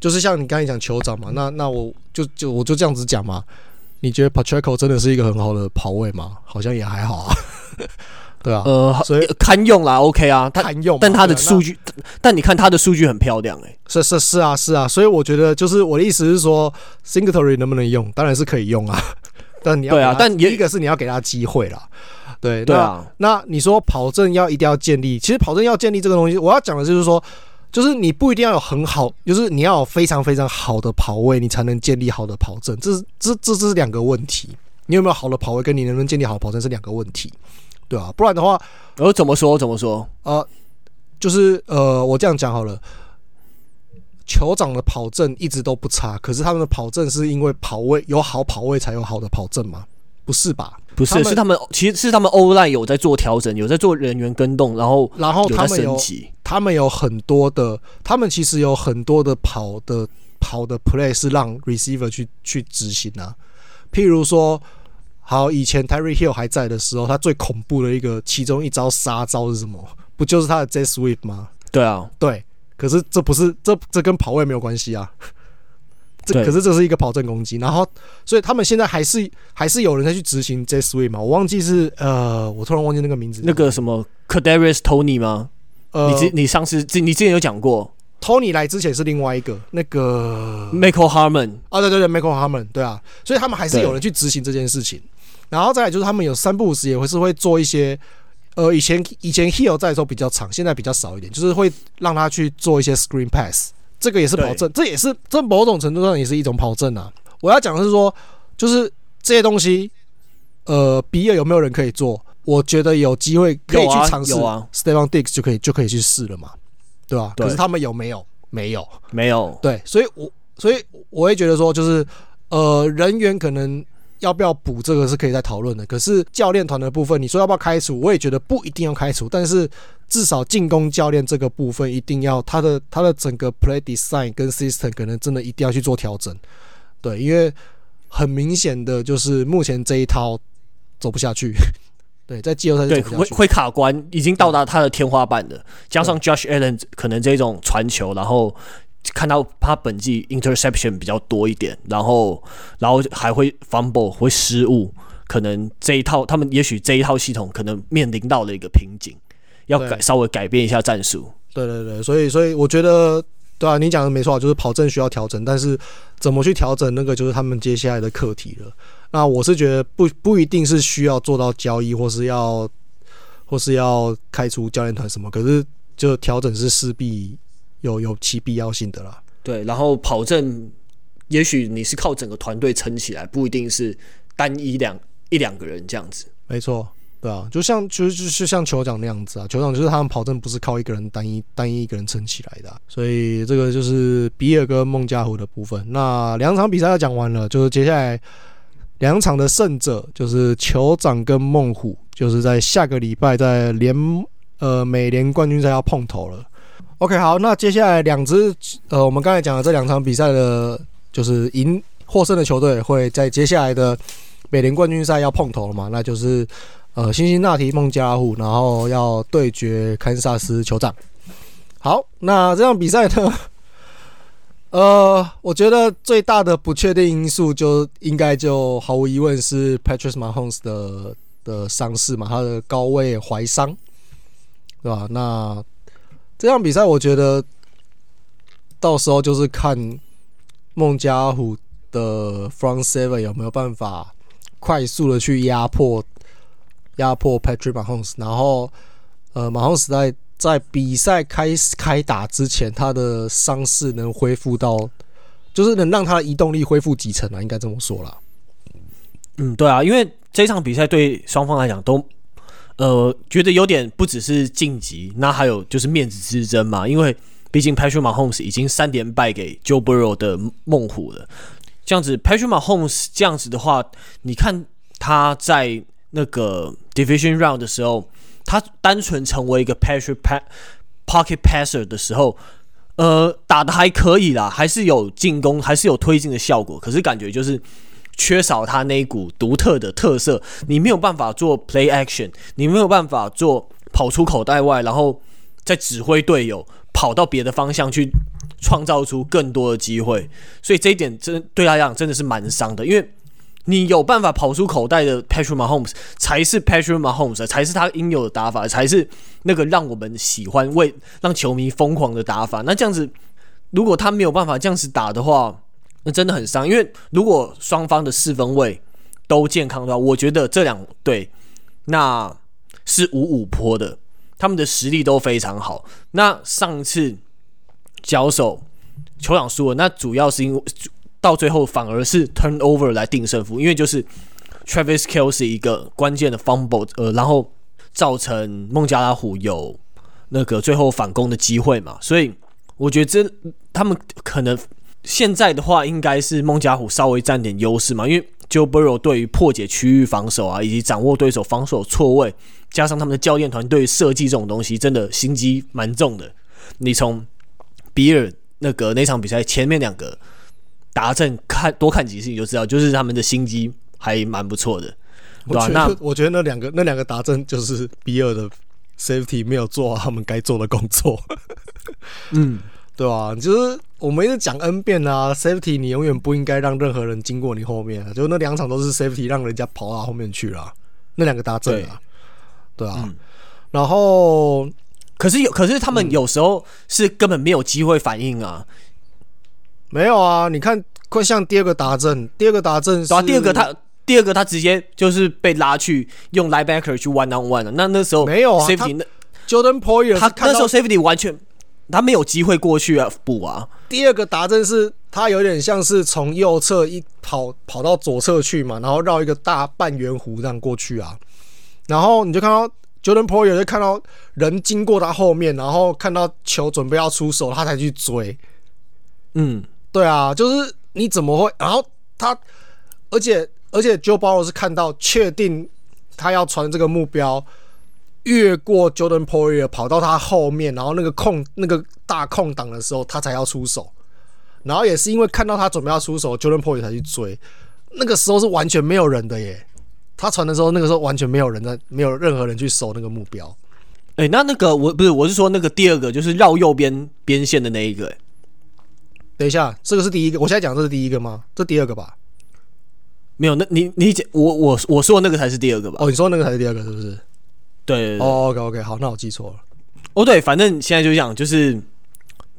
就是像你刚才讲酋长嘛，那那我就就我就这样子讲嘛。你觉得 Pacheco 真的是一个很好的跑位吗？好像也还好啊，对啊，呃，所以堪用啦，OK 啊，他堪用。但他的数据，但你看他的数据很漂亮诶、欸，是是是啊是啊，所以我觉得就是我的意思是说，Singletary 能不能用？当然是可以用啊，但你要对啊，但一个是你要给他机会啦。对对啊，那你说跑证要一定要建立，其实跑证要建立这个东西，我要讲的就是说，就是你不一定要有很好，就是你要有非常非常好的跑位，你才能建立好的跑证，这是这这这是两个问题。你有没有好的跑位，跟你能不能建立好的跑证是两个问题，对啊，不然的话，呃，怎么说怎么说？呃，就是呃，我这样讲好了，酋长的跑阵一直都不差，可是他们的跑阵是因为跑位有好跑位才有好的跑阵吗？不是吧？不是，是他们其实是他们 O-line 有在做调整，有在做人员跟动，然后然后他们有他们有很多的，他们其实有很多的跑的跑的 play 是让 receiver 去去执行啊。譬如说，好，以前 Tyreek Hill 还在的时候，他最恐怖的一个其中一招杀招是什么？不就是他的 Jet Sweep 吗？对啊，对。可是这不是这这跟跑位没有关系啊。这可是这是一个跑阵攻击，然后所以他们现在还是还是有人在去执行 Jet Sweep 嘛？我忘记是呃，我突然忘记那个名字，那个什么 Cadarius Toney 吗？呃，你之你上次你之前有讲过，Toney 来之前是另外一个那个 Michael Hardman 啊，对对对，Michael Hardman 对啊，所以他们还是有人去执行这件事情，然后再来就是他们有三不五时也会是会做一些呃，以前以前 Hill 在的时候比较长，现在比较少一点，就是会让他去做一些 Screen Pass。这个也是保证，这也是这某种程度上也是一种保证啊。我要讲的是说，就是这些东西，呃，比尔有没有人可以做？我觉得有机会可以去尝试。有啊，Stefon Diggs 就可以就可以去试了嘛，对吧？对。可是他们有没有？没有，没有。对，所以我所以我会觉得说，就是呃，人员可能要不要补这个是可以再讨论的。可是教练团的部分，你说要不要开除？我也觉得不一定要开除，但是。至少进攻教练这个部分一定要他的他的整个 play design 跟 system 可能真的一定要去做调整，对，因为很明显的就是目前这一套走不下去，对，在季后赛对会会卡关，已经到达他的天花板了。加上 Josh Allen 可能这种传球，然后看到他本季 interception 比较多一点，然后然后还会 fumble 会失误，可能这一套他们也许这一套系统可能面临到了一个瓶颈。要改稍微改变一下战术，对对对，所以所以我觉得，对啊，你讲的没错，就是跑阵需要调整，但是怎么去调整，那个就是他们接下来的课题了。那我是觉得不不一定是需要做到交易，或是要或是要开除教练团什么，可是就调整是势必有有其必要性的啦。对，然后跑阵，也许你是靠整个团队撑起来，不一定是单一两一两个人这样子。没错。对啊，就像就就是像酋长那样子啊，酋长就是他们跑阵不是靠一个人单一单一一个人撑起来的，所以这个就是比尔跟孟加虎的部分。那两场比赛要讲完了，就是接下来两场的胜者就是酋长跟孟虎，就是在下个礼拜在联呃美联冠军赛要碰头了。OK，好，那接下来两支呃我们刚才讲的这两场比赛的，就是赢获胜的球队会在接下来的美联冠军赛要碰头了嘛？那就是。呃，辛辛那提孟加拉虎，然后要对决堪萨斯酋长。好，那这场比赛呢？呃，我觉得最大的不确定因素就应该就毫无疑问是 Patrick Mahomes 的的伤势嘛，他的高位踝伤，对吧？那这场比赛我觉得到时候就是看孟加拉虎的 Front Seven 有没有办法快速的去压迫。压迫 Patrick Mahomes，然后呃，Mahomes 在比赛开始开打之前，他的伤势能恢复到，就是能让他的移动力恢复几成啊？应该这么说啦。嗯，对啊，因为这场比赛对双方来讲都呃觉得有点不只是晋级，那还有就是面子之争嘛。因为毕竟 Patrick Mahomes 已经三连败给 Joe Burrow 的孟虎了，这样子 Patrick Mahomes 这样子的话，你看他在。那个 Division Round 的时候，他单纯成为一个 Patrick Pocket Passer 的时候，呃，打得还可以啦，还是有进攻，还是有推进的效果。可是感觉就是缺少他那一股独特的特色，你没有办法做 Play Action，你没有办法做跑出口袋外，然后再指挥队友跑到别的方向去创造出更多的机会。所以这一点真对他来讲真的是蛮伤的，因为。你有办法跑出口袋的 Patrick Mahomes 才是 Patrick Mahomes，才是他应有的打法，才是那个让我们喜欢、为让球迷疯狂的打法。那这样子，如果他没有办法这样子打的话，那真的很伤。因为如果双方的四分卫都健康的话，我觉得这两队那是五五坡的，他们的实力都非常好。那上次交手酋长输了，那主要是因为。到最后反而是 turnover 来定胜负，因为就是 Travis Kelce 一个关键的 fumble，呃，然后造成孟加拉虎有那个最后反攻的机会嘛，所以我觉得这他们可能现在的话应该是孟加拉虎稍微占点优势嘛，因为 Joe Burrow 对于破解区域防守啊，以及掌握对手防守错位，加上他们的教练团队设计这种东西，真的心机蛮重的。你从比尔那个那场比赛前面两个。达阵看多看几次你就知道，就是他们的心机还蛮不错的，对吧？那我觉得那两个那两个达阵就是比尔的 safety 没有做好他们该做的工作，嗯，对吧？就是我们一直讲 N 遍啊，safety 你永远不应该让任何人经过你后面，就那两场都是 safety 让人家跑到后面去了，那两个达阵啊，对啊，嗯、然后可是有可是他们有时候是根本没有机会反应啊。没有啊，你看，快像第二个达阵，第二个达阵是，啊，第二个他，第二个他直接就是被拉去用 linebacker 去 one on one 了。那那时候没有啊，safety 那 Jordan Poyer 他那时候 safety 完全他没有机会过去啊补啊。第二个达阵是他有点像是从右侧一跑跑到左侧去嘛，然后绕一个大半圆弧这样过去啊，然后你就看到 Jordan Poyer 就看到人经过他后面，然后看到球准备要出手，他才去追，嗯。对啊，就是你怎么会？然后他，而且而且，Joe Burrow 是看到确定他要传这个目标，越过 Jordan Poyer 跑到他后面，然后那个空那个大空档的时候，他才要出手。然后也是因为看到他准备要出手，Jordan Poyer 才去追。那个时候是完全没有人的耶。他传的时候，那个时候完全没有人在，没有任何人去守那个目标。哎，那那个我不是，我是说那个第二个，就是绕右边边线的那一个。等一下，这个是第一个。我现在讲这是第一个吗？这第二个吧？没有，那你你讲我我我说的那个才是第二个吧？哦，你说那个才是第二个，是不是？对，，OK OK，好，那我记错了。哦，对，反正现在就讲，就是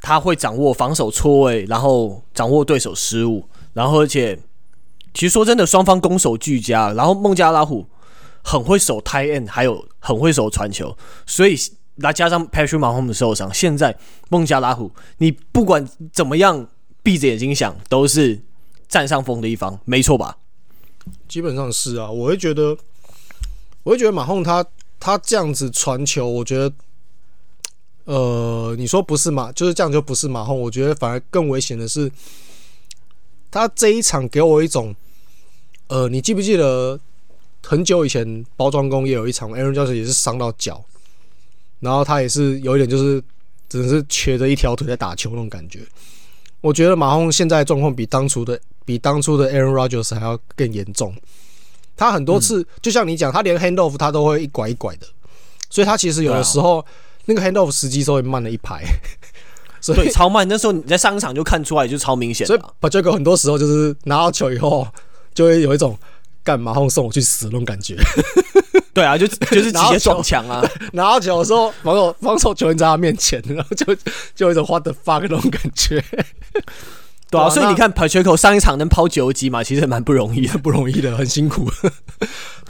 他会掌握防守错位，然后掌握对手失误，然后而且其实说真的，双方攻守俱佳，然后孟加拉虎很会守 tight end，还有很会守传球，所以再加上 Patrick 马洪的受伤，现在孟加拉虎你不管怎么样闭着眼睛想，都是占上风的一方，没错吧？基本上是啊，我会觉得，我会觉得马洪他他这样子传球，我觉得，呃，你说不是马，就是这样就不是马洪，我觉得反而更危险的是，他这一场给我一种，呃，你记不记得很久以前包装工也有一场，Aaron Jones 也是伤到脚，然后他也是有一点就是只能是瘸着一条腿在打球那种感觉。我觉得马洪现在状况比当初的。比当初的 Aaron Rodgers 还要更严重，他很多次、嗯、就像你讲，他连 handoff 他都会一拐一拐的，所以他其实有的时候、啊、那个 handoff 时机稍微慢了一拍，所以超慢。那时候你在商场就看出来就超明显。所以 Pacheco 很多时候就是拿到球以后，就会有一种干马后送我去死那种感觉。对啊，就 就是直接撞墙啊！然后球的时候，防守防守球员在他面前，然后就 就有一种 what the fuck 那种感觉。对啊，所以你看 Pacheco 上一场能抛九级嘛，其实蛮不容易的，不容易的，很辛苦。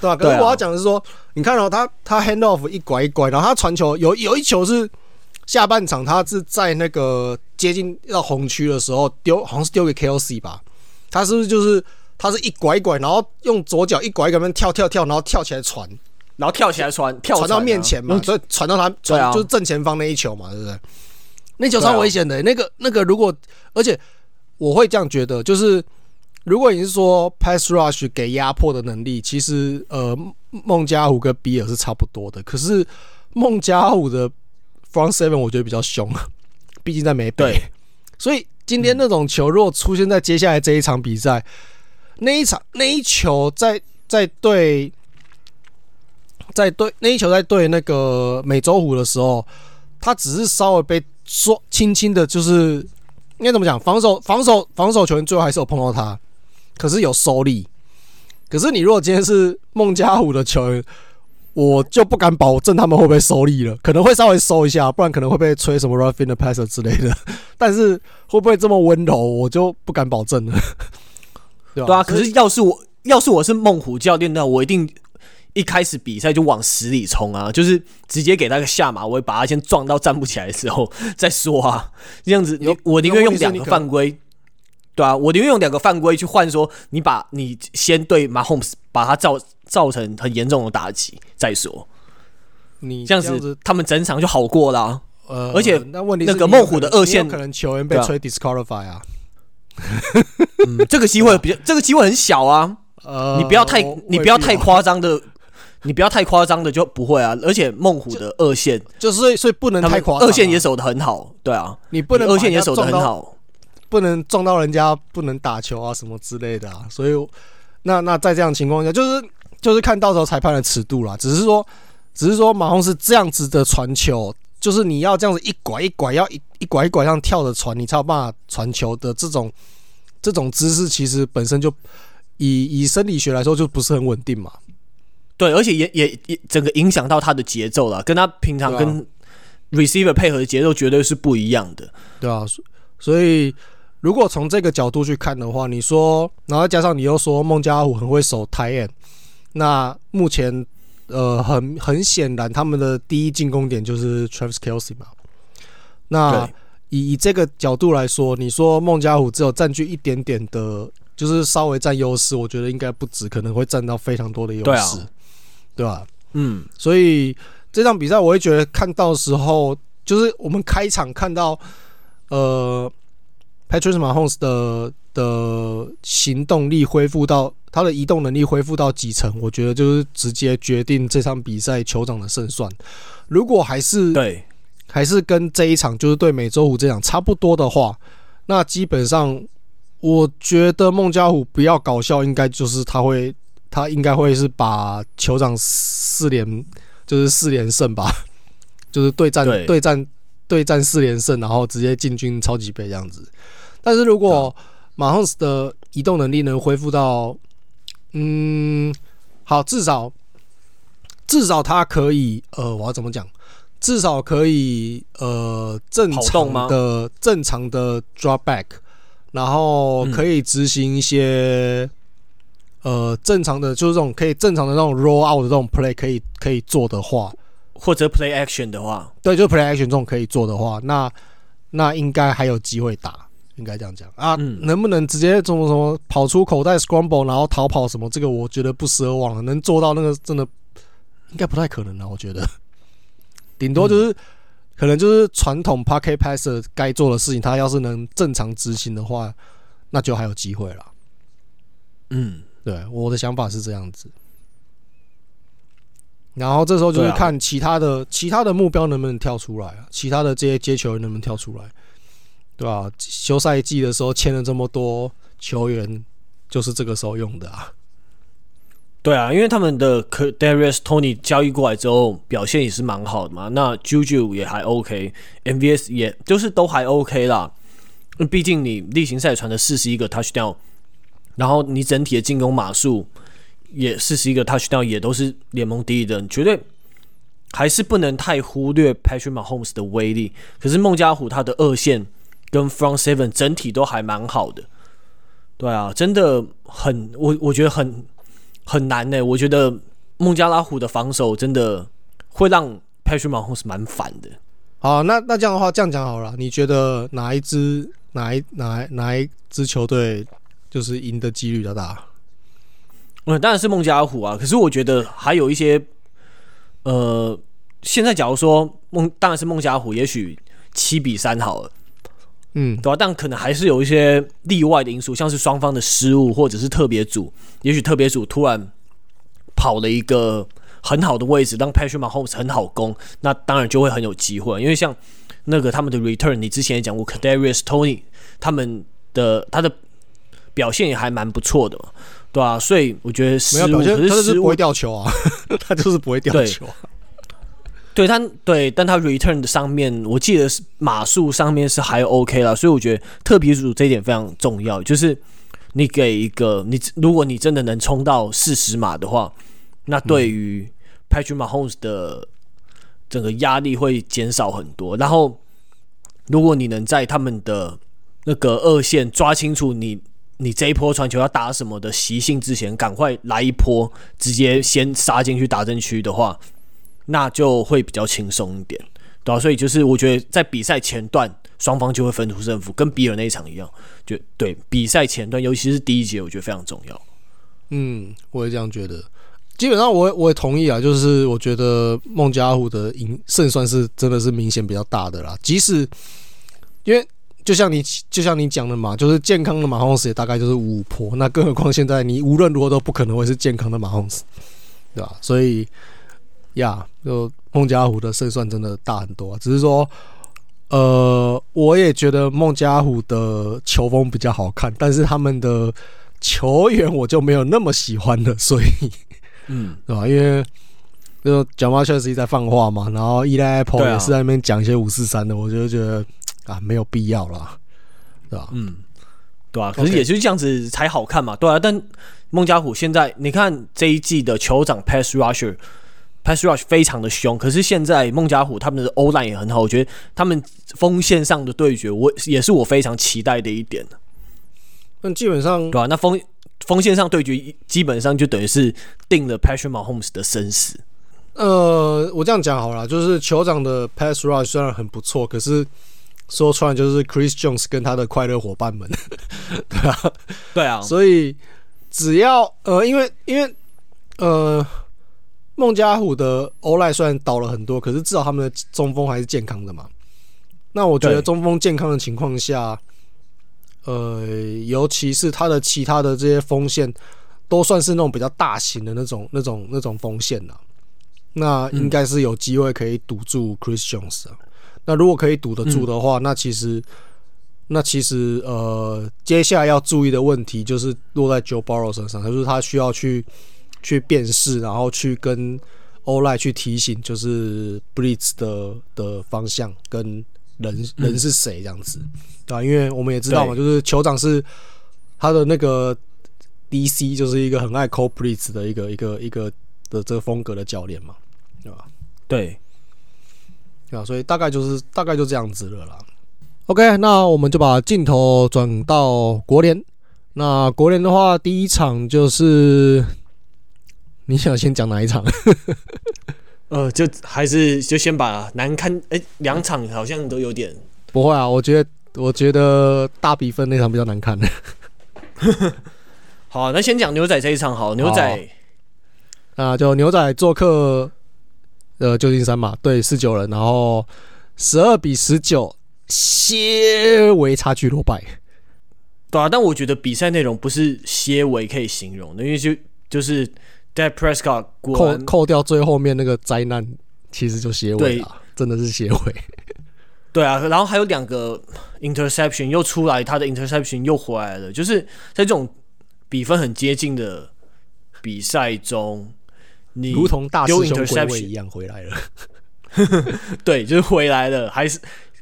对啊，可是我要讲的是说，你看到、喔、他他 hand off 一拐一拐，然后他传球有有一球是下半场，他是在那个接近到红区的时候丢，好像是丢给 KOC 吧？他是不是就是他是一拐一拐，然后用左脚一拐一拐，跳跳跳，然后跳起来传，然后跳起来传，跳传到面前嘛，所以传到他传就是正前方那一球嘛，对不对？那球超危险的，那个那个如果而且。我会这样觉得，就是如果你是说 pass rush 给压迫的能力，其实呃孟加虎跟比尔是差不多的。可是孟加虎的 front seven 我觉得比较凶，毕竟在美北。所以今天那种球如果出现在接下来这一场比赛，那一场那一球在在对在对那一球在对那个美洲虎的时候，他只是稍微被说轻轻的，就是。应该怎么讲？防守、防守、防守球员最后还是有碰到他，可是有收力。可是你如果今天是孟加虎的球员，我就不敢保证他们会不会收力了，可能会稍微收一下，不然可能会被吹什么 roughing the passer 之类的。但是会不会这么温柔，我就不敢保证了。对吧？对啊，可是要是我要是我是孟虎教练，那我一定。一开始比赛就往死里冲啊，就是直接给他个下马威，把他先撞到站不起来的时候再说啊。这样子，你我宁愿用两个犯规，对啊，我宁愿用两个犯规去换说，你把你先对 Mahomes 把他造造成很严重的打击再说。你这样子，他们整场就好过啦。呃，而且那问题那个孟虎的二线可能球员被吹 disqualify 啊。嗯，这个机会比较，这个机会很小啊。呃，你不要太，你不要太夸张的。你不要太夸张的就不会啊，而且孟虎的二线就，就是所以所以不能太夸张，二线也守得很好，对啊，你不能二线也守得很好，不能撞到人家，不能打球啊什么之类的啊，所以那那在这样情况下，就是就是看到时候裁判的尺度啦，只是说只是说马洪是这样子的传球，就是你要这样子一拐一拐，要一一拐一拐这样跳着传，你才有办法传球的这种这种姿势，其实本身就以以生理学来说就不是很稳定嘛。对，而且也也也整个影响到他的节奏了，跟他平常跟 receiver 配合的节奏绝对是不一样的，对啊，所以如果从这个角度去看的话，你说，然后加上你又说孟加虎很会守 tight end，那目前呃很很显然他们的第一进攻点就是 Travis Kelsey 嘛，那以以这个角度来说，你说孟加虎只有占据一点点的，就是稍微占优势，我觉得应该不止，可能会占到非常多的优势。对吧？嗯，所以这场比赛我会觉得看到时候，就是我们开场看到，呃，Patrick Mahomes 的的行动力恢复到他的移动能力恢复到几成，我觉得就是直接决定这场比赛酋长的胜算。如果还是对，还是跟这一场就是对美洲虎这场差不多的话，那基本上我觉得孟加虎不要搞笑，应该就是他会。他应该会是把酋长四连，就是四连胜吧，就是对战对，战对战四连胜，然后直接进军超级杯这样子。但是如果马洪斯的移动能力能恢复到，嗯，好，至少至少他可以，呃，我要怎么讲？至少可以，呃，正常的正常的 drop back，然后可以执行一些。呃正常的就是这种可以正常的那种 roll out 的这种 play 可以可以做的话，或者 play action 的话，对，就 play action 这种可以做的话，那那应该还有机会打，应该这样讲啊。嗯、能不能直接什么什么跑出口袋 scramble 然后逃跑什么？这个我觉得不奢望了，能做到那个真的应该不太可能了，我觉得。顶多就是、嗯、可能就是传统 pocket passer 该做的事情，他要是能正常执行的话，那就还有机会了。嗯，对，我的想法是这样子。然后这时候就是看其他的、啊、其他的目标能不能跳出来啊，其他的这些接球员能不能跳出来，对吧、啊？休赛季的时候签了这么多球员，就是这个时候用的啊。对啊，因为他们的 Kadarius Toney 交易过来之后表现也是蛮好的嘛，那 Juju 也还 OK，MVS 也就是都还 OK 啦。毕竟你例行赛传的四十一个 Touchdown，然后你整体的进攻码数也四十一个 Touchdown 也都是联盟第一的，绝对还是不能太忽略 Patrick Mahomes 的威力。可是孟加虎他的二线跟 Front Seven 整体都还蛮好的，对啊，真的很我我觉得很。很难呢、我觉得孟加拉虎的防守真的会让 Patrick Mahomes 蛮烦的。好，那那这样的话，这样讲好了，你觉得哪一支哪一哪哪一支球队就是赢的几率比较大？嗯，当然是孟加拉虎啊。可是我觉得还有一些，呃，现在假如说孟当然是孟加拉虎，也许七比三好了。嗯，对吧、啊？但可能还是有一些例外的因素，像是双方的失误，或者是特别组，也许特别组突然跑了一个很好的位置，让 Patrick Mahomes 很好攻，那当然就会很有机会。因为像那个他们的 Return，你之前也讲过，Kadarius Toney 他们的他的表现也还蛮不错的嘛，对吧、啊？所以我觉得失误，可是 他就是不会掉球啊，他就是不会掉球。对他对，但他 return 的上面，我记得是码数上面是还 OK 了，所以我觉得特别组这一点非常重要，就是你给一个你，如果你真的能冲到四十码的话，那对于 Patrick Mahomes 的整个压力会减少很多。然后，如果你能在他们的那个二线抓清楚你你这一波传球要打什么的习性之前，赶快来一波，直接先杀进去打阵区的话。那就会比较轻松一点，对啊，所以就是我觉得在比赛前段，双方就会分出胜负，跟比尔那一场一样，就对比赛前段，尤其是第一节，我觉得非常重要。嗯，我也这样觉得。基本上我，我也同意啊，就是我觉得孟加虎的赢胜算是真的是明显比较大的啦。即使因为就像你就像你讲的嘛，就是健康的马洪斯也大概就是五坡，那更何况现在你无论如何都不可能会是健康的马洪斯，对吧？所以。呀就孟加虎的胜算真的大很多啊，只是说，呃，我也觉得孟加虎的球风比较好看，但是他们的球员我就没有那么喜欢了，所以，嗯，对吧？因为就讲话确实在放话嘛，然后伊莱 Apple 也是在那边讲一些五四三的，我就觉得啊，没有必要啦，对吧？嗯，对啊，可是也就是这样子才好看嘛，对啊。但孟加虎现在你看这一季的酋长 Pass Rusher。Pass rush 非常的凶，可是现在孟加虎他们的 O-line 也很好，我觉得他们锋线上的对决，我也是我非常期待的一点。那基本上，对吧、啊？那锋锋线上对决，基本上就等于是定了 Patrick Mahomes 的生死。呃，我这样讲好了，就是酋长的 Pass rush 虽然很不错，可是说穿了就是 Chris Jones 跟他的快乐伙伴们，对啊，对啊，所以只要呃，因为因为呃。孟加虎的欧赖虽然倒了很多，可是至少他们的中锋还是健康的嘛。那我觉得中锋健康的情况下，呃，尤其是他的其他的这些锋线，都算是那种比较大型的那种、那种、那种锋线了。那应该是有机会可以堵住 Chris Jones 啊。那如果可以堵得住的话，那其实，那其实呃，接下来要注意的问题就是落在 Joe Burrow 身上，就是他需要去。去辨识，然后去跟欧赖去提醒，就是 Blitz 的的方向跟人人是谁这样子，对吧？因为我们也知道嘛，就是酋长是他的那个 DC，就是一个很爱 call Blitz 的一个一个一个的这个风格的教练嘛，对吧？对，啊，所以大概就是大概就这样子了啦。OK，那我们就把镜头转到国联。那国联的话，第一场就是你想先讲哪一场？呃，就还是就先把难堪哎，两场好像都有点不会啊。我觉得我觉得大比分那场比较难看。好、啊，那先讲牛仔这一场好。牛仔啊，就牛仔做客呃旧金山嘛，对四九人，然后十二比十九，些微差距落败。对啊，但我觉得比赛内容不是些微可以形容的，因为就就是 Dak Prescott 扣扣掉最后面那个灾难，其实就些微了，真的是些微。对啊，然后还有两个 interception 又出来，他的 interception 又回来了，就是在这种比分很接近的比赛中，你如同大师兄归位一样回来了。对，就是回来了，还是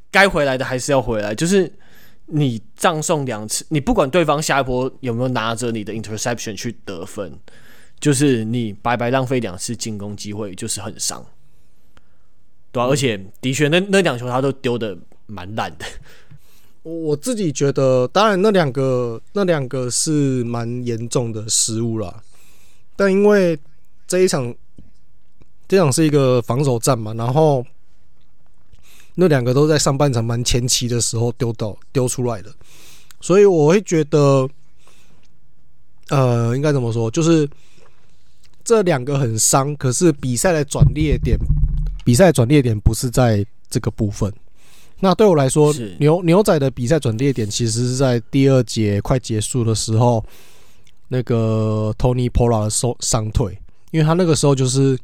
该回来的还是要回来，就是。你葬送两次，你不管对方下一波有没有拿着你的 interception 去得分，就是你白白浪费两次进攻机会，就是很伤，对啊，嗯、而且的确，那那两球他都丢的蛮烂的。我自己觉得，当然那两个那两个是蛮严重的失误啦，但因为这一场这场是一个防守战嘛，然后。那两个都在上半场蛮前期的时候丢到丢出来的，所以我会觉得，呃，应该怎么说？就是这两个很伤，可是比赛的转捩点，比赛转捩点不是在这个部分。那对我来说，牛牛仔的比赛转捩点其实是在第二节快结束的时候，那个 Tony Pollard 的受伤退，因为他那个时候就是。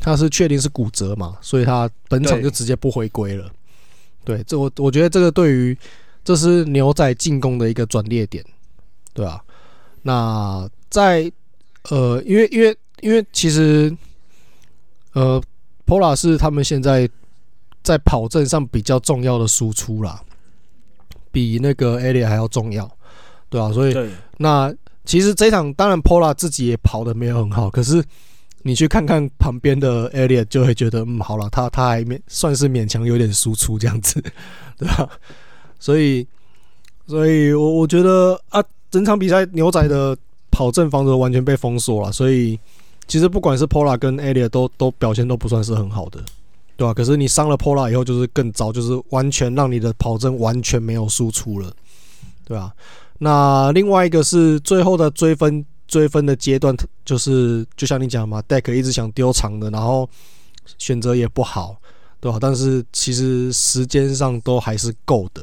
他是确定是骨折嘛，所以他本场就直接不回归了。对，这我我觉得这个对于这是牛仔进攻的一个转捩点，对啊。那在呃，因为因为因为其实呃，Pola 是他们现在在跑阵上比较重要的输出啦，比那个 Elliott 还要重要，对啊。所以那其实这场当然 Pola 自己也跑得没有很好，可是。你去看看旁边的 Elliot 就会觉得，嗯，好了，他他还勉算是勉强有点输出这样子，对吧？所以，所以我我觉得啊，整场比赛牛仔的跑阵防守完全被封锁了，所以其实不管是 Pola 跟 Elliot 都都表现都不算是很好的，对吧？可是你伤了 Pola 以后，就是更糟，就是完全让你的跑阵完全没有输出了，对吧？那另外一个是最后的追分。追分的阶段，就是就像你讲嘛，deck 一直想丢长的，然后选择也不好，对吧？但是其实时间上都还是够的，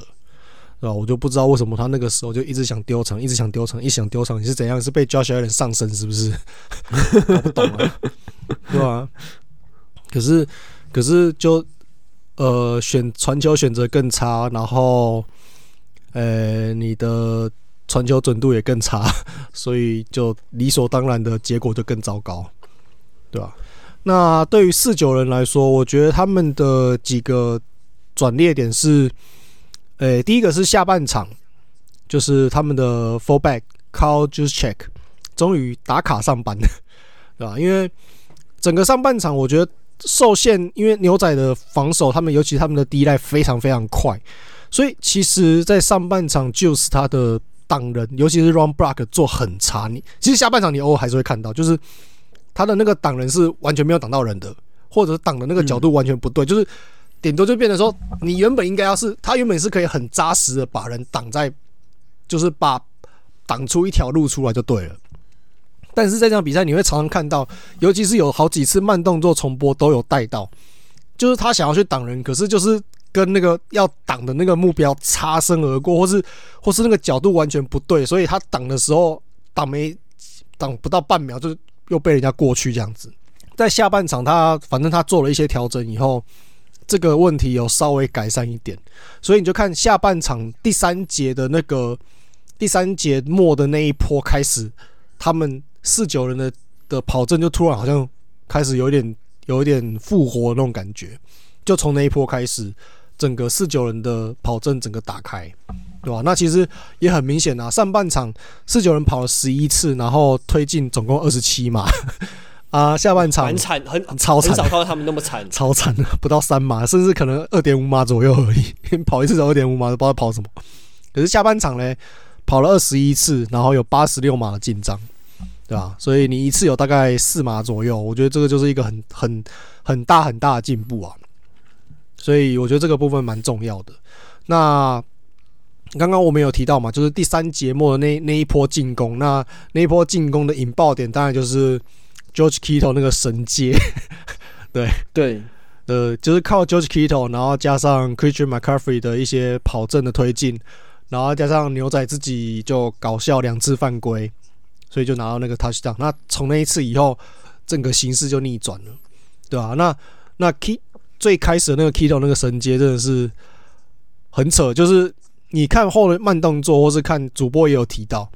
对吧？我就不知道为什么他那个时候就一直想丢长，一直想丢长，一想丢长，你是怎样？是被 Josh Allen 上身是不是？搞不懂啊，对吧？可是可是就呃选传球选择更差，然后呃你的。传球准度也更差，所以就理所当然的结果就更糟糕，对吧？那对于四九人来说，我觉得他们的几个转捩点是，诶，第一个是下半场，就是他们的 fullback Kyle Juszczyk 终于打卡上班了，对吧？因为整个上半场我觉得受限，因为牛仔的防守，他们尤其他们的第一代非常非常快，所以其实在上半场就是他的。挡人，尤其是 run block 做很差。你其实下半场你偶尔还是会看到，就是他的那个挡人是完全没有挡到人的，或者挡的那个角度完全不对，就是顶多就变成说，你原本应该要是他原本是可以很扎实的把人挡在，就是把挡出一条路出来就对了。但是在这场比赛你会常常看到，尤其是有好几次慢动作重播都有带到，就是他想要去挡人，可是就是。跟那个要挡的那个目标擦身而过，或是或是那个角度完全不对，所以他挡的时候挡没挡不到半秒，就又被人家过去这样子。在下半场，他反正他做了一些调整以后，这个问题有稍微改善一点。所以你就看下半场第三节的那个第三节末的那一波开始，他们四九人的的跑阵就突然好像开始有点有一点复活的那种感觉，就从那一波开始。整个四九人的跑阵整个打开，对吧？那其实也很明显啊。上半场四九人跑了十一次，然后推进总共二十七码 啊。下半场很惨，很超惨，很少看到他们那么惨，超惨的，不到三码，甚至可能二点五码左右而已。跑一次走二点五码，都不知道跑什么。可是下半场呢，跑了二十一次，然后有八十六码的进账，对吧？所以你一次有大概四码左右，我觉得这个就是一个很很很大很大的进步啊。所以我觉得这个部分蛮重要的。那刚刚我们有提到嘛，就是第三节末的那那一波进攻，那那一波进攻的引爆点当然就是 George Kittle 那个神接，对对，呃，就是靠 George Kittle，然后加上 Christian McCaffrey 的一些跑阵的推进，然后加上牛仔自己就搞笑两次犯规，所以就拿到那个 touchdown。那从那一次以后，整个形势就逆转了，对吧？那那 K 最开始的那个 Kittle 那个神接真的是很扯，就是。你看后的慢动作，或是看主播也有提到，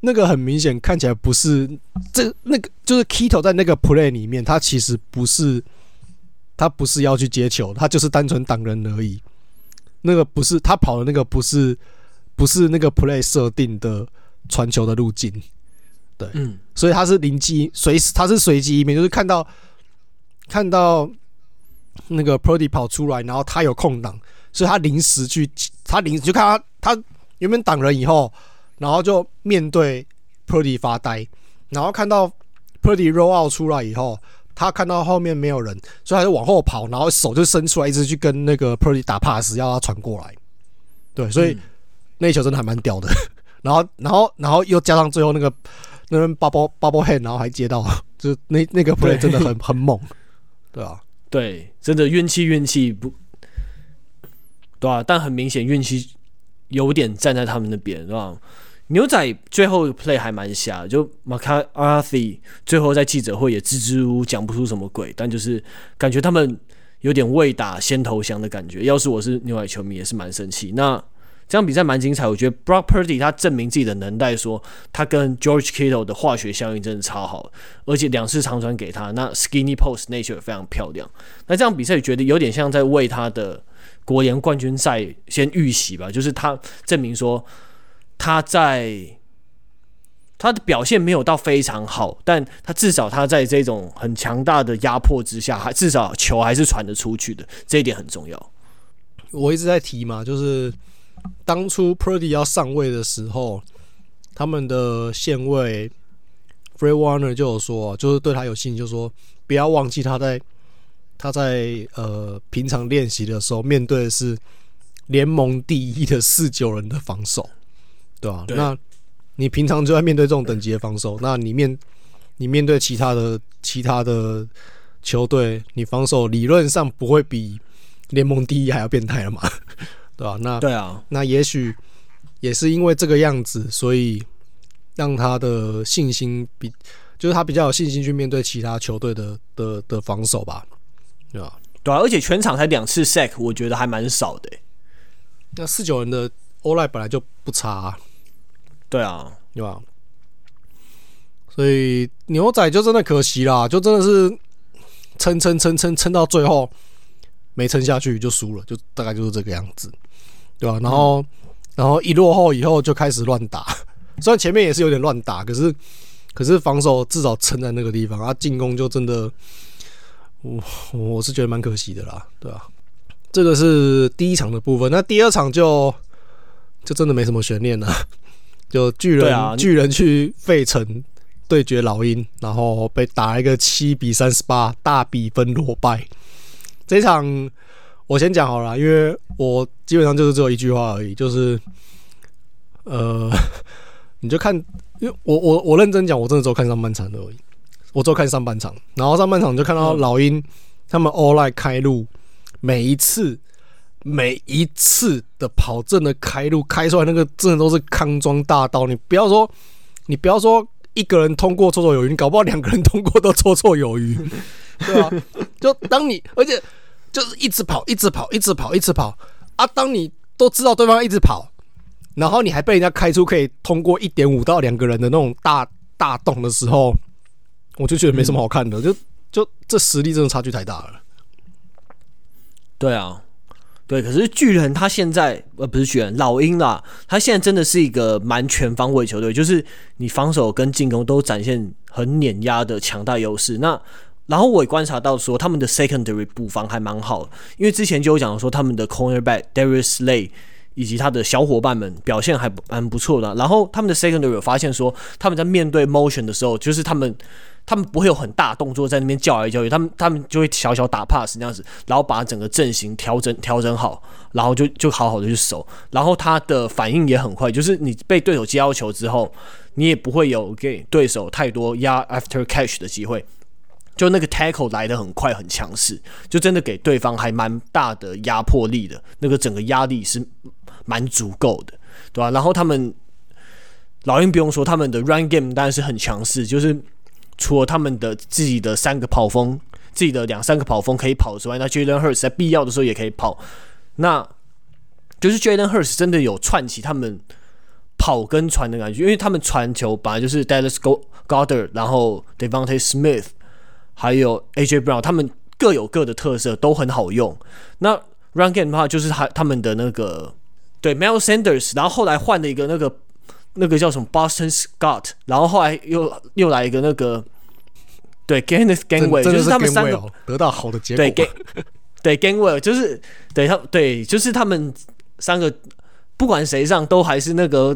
那个很明显看起来不是这那个，就是 Kittle 在那个 play 里面，他其实不是他不是要去接球，他就是单纯挡人而已。那个不是他跑的那个不是不是那个 play 设定的传球的路径，对，嗯，所以他是灵机随时他是随机一面，就是看到看到那个 Purdy 跑出来，然后他有空档。所以他临时去，他临时就看他，他原本挡人以后，然后就面对 Purdy 发呆，然后看到 Purdy roll out 出来以后，他看到后面没有人，所以他就往后跑，然后手就伸出来，一直去跟那个 Purdy 打 pass，要他传过来。对，所以、嗯、那一球真的还蛮屌的。然后，然后，然后又加上最后那个那边 bubble bubble hand，然后还接到，就是那那个 play 真的很很猛，对啊，对，真的运气运气不。对吧、啊？但很明显运气有点站在他们那边，是吧？牛仔最后 play 还蛮瞎，就 McCarthy 最后在记者会也支支吾吾讲不出什么鬼，但就是感觉他们有点未打先投降的感觉。要是我是牛仔球迷，也是蛮生气。那这场比赛蛮精彩，我觉得 Brock Purdy 他证明自己的能耐，说他跟 George Kittle 的化学效应真的超好，而且两次长传给他，那 Skinny Post 那球也非常漂亮。那这场比赛觉得有点像在为他的。国联冠军赛先预习吧，就是他证明说他在他的表现没有到非常好，但他至少他在这种很强大的压迫之下，还至少球还是传得出去的，这一点很重要。我一直在提嘛，就是当初 Pretty 要上位的时候，他们的线位 Free Warner 就有说，就是对他有信心，就说不要忘记他在。他在呃平常练习的时候，面对的是联盟第一的四九人的防守，对吧？对。那你平常就在面对这种等级的防守，那你面你面对其他的其他的球队，你防守理论上不会比联盟第一还要变态了嘛？对吧？那对啊，那也许也是因为这个样子，所以让他的信心比就是他比较有信心去面对其他球队的的的防守吧。对啊，对啊，而且全场才两次 sack，我觉得还蛮少的。那四九人的 O-line 本来就不差啊，对啊，对吧？所以牛仔就真的可惜啦，就真的是撑撑撑撑撑到最后没撑下去就输了，就大概就是这个样子，对吧？然后、嗯、然后一落后以后就开始乱打，虽然前面也是有点乱打，可是可是防守至少撑在那个地方，啊，进攻就真的。我我是觉得蛮可惜的啦，对啊，这个是第一场的部分，那第二场就就真的没什么悬念了，就巨人、啊、巨人去费城对决老鹰，然后被打一个七比三十八大比分落败。这场我先讲好了，因为我基本上就是只有一句话而已，就是呃，你就看，因为我我我认真讲，我真的只有看上半场的而已。我就看上半场，然后上半场就看到老鹰他们 all-out 开路，每一次每一次的跑阵的开路开出来，那个真的都是康庄大道。你不要说，你不要说一个人通过绰绰有余，你搞不好两个人通过都绰绰有余，对啊，就当你而且就是一直跑，一直跑，一直跑，一直跑啊！当你都知道对方一直跑，然后你还被人家开出可以通过一点五到两个人的那种大大洞的时候。我就觉得没什么好看的，就就这实力真的差距太大了。对啊，对，可是巨人他现在呃不是巨人，老鹰啦，他现在真的是一个蛮全方位球队，就是你防守跟进攻都展现很碾压的强大优势。那然后我也观察到说，他们的 secondary 补防还蛮好，因为之前就有讲说他们的 cornerback Darius Slay 以及他的小伙伴们表现还蛮不错的。然后他们的 secondary 有发现说，他们在面对 motion 的时候，就是他们他们不会有很大动作在那边叫来叫去，他们他们就会小小打 pass 那样子，然后把整个阵型调整调整好，然后就就好好的去守。然后他的反应也很快，就是你被对手接到球之后，你也不会有给对手太多压 after catch 的机会。就那个 tackle 来得很快很强势，就真的给对方还蛮大的压迫力的，那个整个压力是蛮足够的，对吧？然后他们老鹰不用说，他们的 run game 当然是很强势，就是除了他们的自己的三个跑锋，自己的两三个跑锋可以跑之外，那 Jalen Hurts 在必要的时候也可以跑，那就是 Jalen Hurts 真的有串起他们跑跟传的感觉，因为他们传球本来就是 Dallas Goedert，然后 Devontae Smith。还有 AJ Brown，他们各有各的特色，都很好用。那 Run Game 的话，就是他他们的那个对 Miles Sanders，然后后来换了一个那个那个叫什么 Boston Scott，然后后来又又来一个那个对 g e t Gangway，就是他们三个得到好的结果。对 Gain 对 Gainwell，就是对他对，就是他们三个不管谁上都还是那个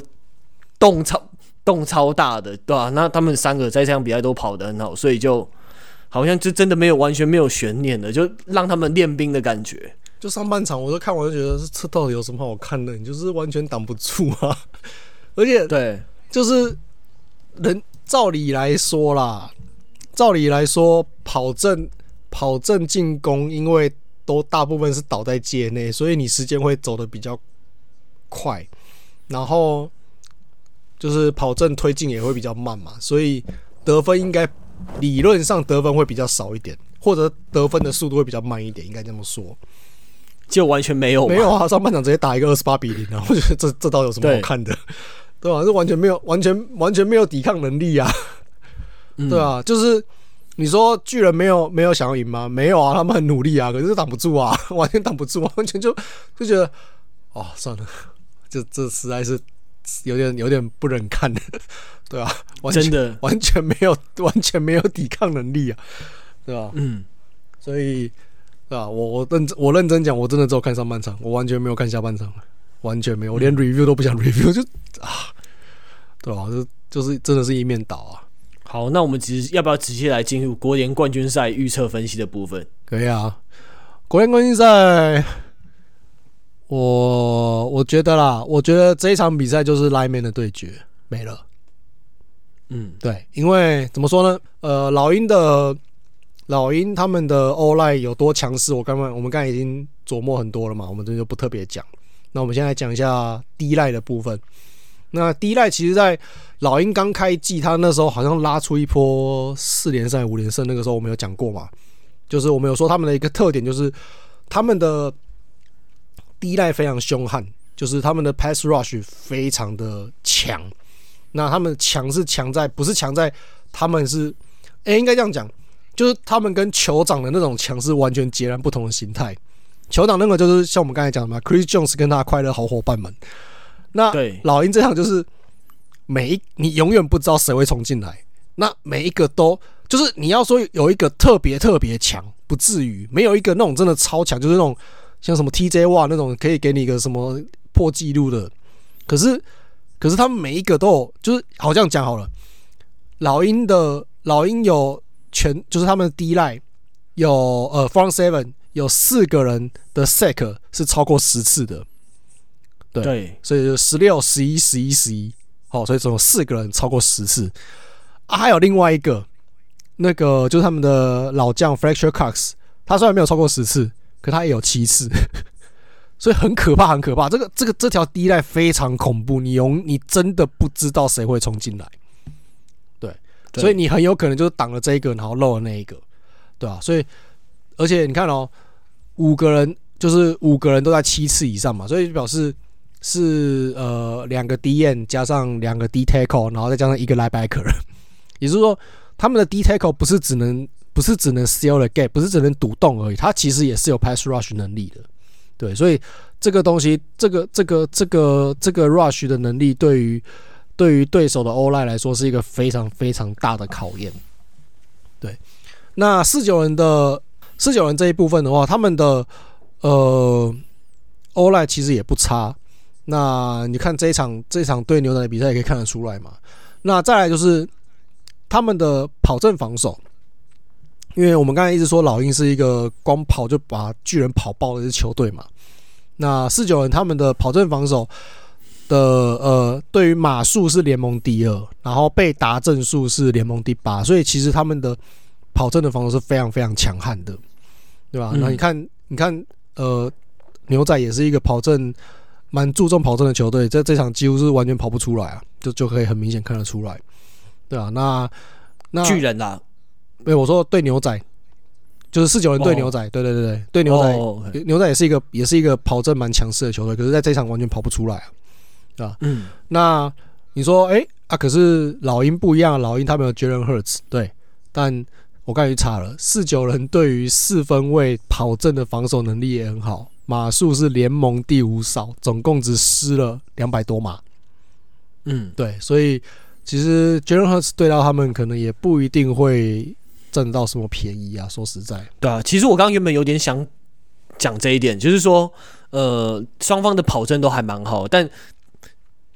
洞超洞超大的，对吧、啊？那他们三个在这场比赛都跑得很好，所以就。好像就真的没有完全没有悬念的，就让他们练兵的感觉。就上半场，我都看完就觉得这到底有什么好看的？你就是完全挡不住啊！而且对，就是人照理来说啦，照理来说跑阵跑阵进攻，因为都大部分是倒在界内，所以你时间会走的比较快，然后就是跑阵推进也会比较慢嘛，所以得分应该。理论上得分会比较少一点，或者得分的速度会比较慢一点，应该这么说。就完全没有，没有啊！上半场直接打一个二十八比零啊！我觉得这这倒有什么好看的？对吧？这完全没有，完全完全没有抵抗能力啊！对啊，就是你说巨人没有没有想要赢吗？没有啊，他们很努力啊，可是挡不住啊，完全挡不住，完全就就觉得哦，算了，这这实在是有点有点不忍看的。对啊，完全真的 完全没有完全没有抵抗能力啊，对吧？嗯，所以，对吧？我我认真我认真讲，我真的只有看上半场，我完全没有看下半场，完全没有，我连 review 都不想 review，就啊，对吧？就就是真的是一面倒啊。好，那我们直要不要直接来进入国联冠军赛预测分析的部分？可以啊，国联冠军赛，我我觉得啦，我觉得这一场比赛就是 lineman 的对决，没了。嗯，对，因为怎么说呢？呃，老鹰的老鹰他们的欧 Line 有多强势，我刚刚我们刚才已经琢磨很多了嘛，我们这就不特别讲。那我们现在讲一下低 Line 的部分。那低 Line 其实，在老鹰刚开季，他那时候好像拉出一波四连胜、五连胜，那个时候我们有讲过嘛，就是我们有说他们的一个特点就是他们的 D-line 非常凶悍，就是他们的 Pass Rush 非常的强。那他们强是强在，不是强在，他们是，哎、欸，应该这样讲，就是他们跟酋长的那种强是完全截然不同的形态。酋长那个就是像我们刚才讲的嘛，Chris Jones 跟他的快乐好伙伴们。那老鹰这场就是每一你永远不知道谁会冲进来，那每一个都就是你要说有一个特别特别强，不至于没有一个那种真的超强，就是那种像什么 TJ Watt 那种可以给你一个什么破纪录的，可是。可是他们每一个都有，就是好像讲好了。老鹰的老鹰有全，就是他们的 D line 有呃 front seven 有四个人的 sack 是超过十次的，对，对所以就十六、十一、十一、十一，好，所以总有四个人超过十次。啊，还有另外一个，那个就是他们的老将 Fracture Cox，他虽然没有超过十次，可他也有七次。所以很可怕，很可怕。这个、这个、这条 D line 非常恐怖，你永你真的不知道谁会冲进来。对，所以你很有可能就是挡了这一个，然后漏了那一个，对啊？所以，而且你看哦，五个人就是五个人都在七次以上嘛，所以表示是呃两个 DN 加上两个 D tackle，然后再加上一个 linebacker。也就是说，他们的 D tackle 不是只能不是只能 seal the gap，不是只能堵洞而已，他其实也是有 pass rush 能力的。对，所以这个东西，这个这个这个这个 rush 的能力，对于对于对手的 o l i 来说，是一个非常非常大的考验。对，那四九人的四九人这一部分的话，他们的呃 o l i 其实也不差，那你看这一场这一场对牛仔的比赛也可以看得出来嘛。那再来就是他们的跑阵防守，因为我们刚才一直说老鹰是一个光跑就把巨人跑爆的一支球队嘛。那四九人他们的跑阵防守的呃，对于码数是联盟第二，然后被达阵数是联盟第八，所以其实他们的跑阵的防守是非常非常强悍的，对吧？那、嗯、你看，你看，呃，牛仔也是一个跑阵蛮注重跑阵的球队，在这场几乎是完全跑不出来啊，就就可以很明显看得出来，对啊，那那巨人啊，对，我说对牛仔，就是四九人对牛仔，对对对对，对牛仔，哦、牛仔也是一个也是一个跑阵蛮强势的球队，可是在这场完全跑不出来啊。啊，嗯，那你说，哎、欸、啊，可是老鹰不一样，老鹰他们有 Jalen Hurts，对，但我刚才去查了，四九人对于四分位跑阵的防守能力也很好，码数是联盟第五少，总共只失了两百多码，嗯，对，所以其实 Jalen Hurts 对到他们可能也不一定会占到什么便宜啊，说实在，对啊，其实我刚刚原本有点想讲这一点，就是说，呃，双方的跑阵都还蛮好，但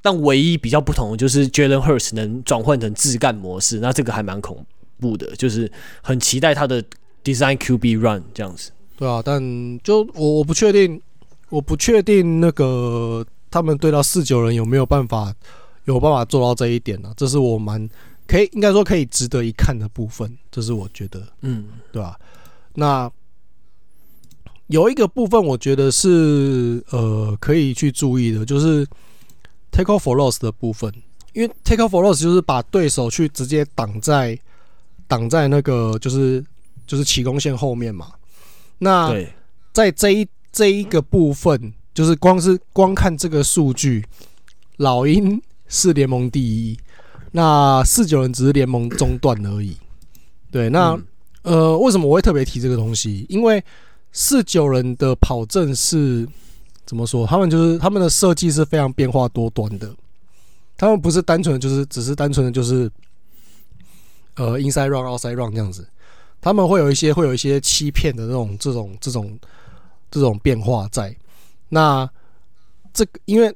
但唯一比较不同的就是 Jalen Hurts 能转换成自干模式，那这个还蛮恐怖的，就是很期待他的 Design QB Run 这样子。对啊，但就我我不确定，我不确定那个他们对到四九人有没有办法有办法做到这一点呢、啊？这是我蛮可以应该说可以值得一看的部分，这是我觉得，嗯，对吧、啊？那有一个部分我觉得是呃可以去注意的，就是。Tackle for loss 的部分，因为 Tackle for loss 就是把对手去直接挡在挡在那个就是就是起攻线后面嘛。那在这一这一个部分，就是光是光看这个数据，老鹰是联盟第一，那四九人只是联盟中断而已。对，那呃，为什么我会特别提这个东西？因为四九人的跑阵是。怎么说？他们就是他们的设计是非常变化多端的。他们不是单纯的，就是只是单纯的，就是呃，inside run、outside run 这样子。他们会有一些会有一些欺骗的这种这种这种这种变化在。那这个因为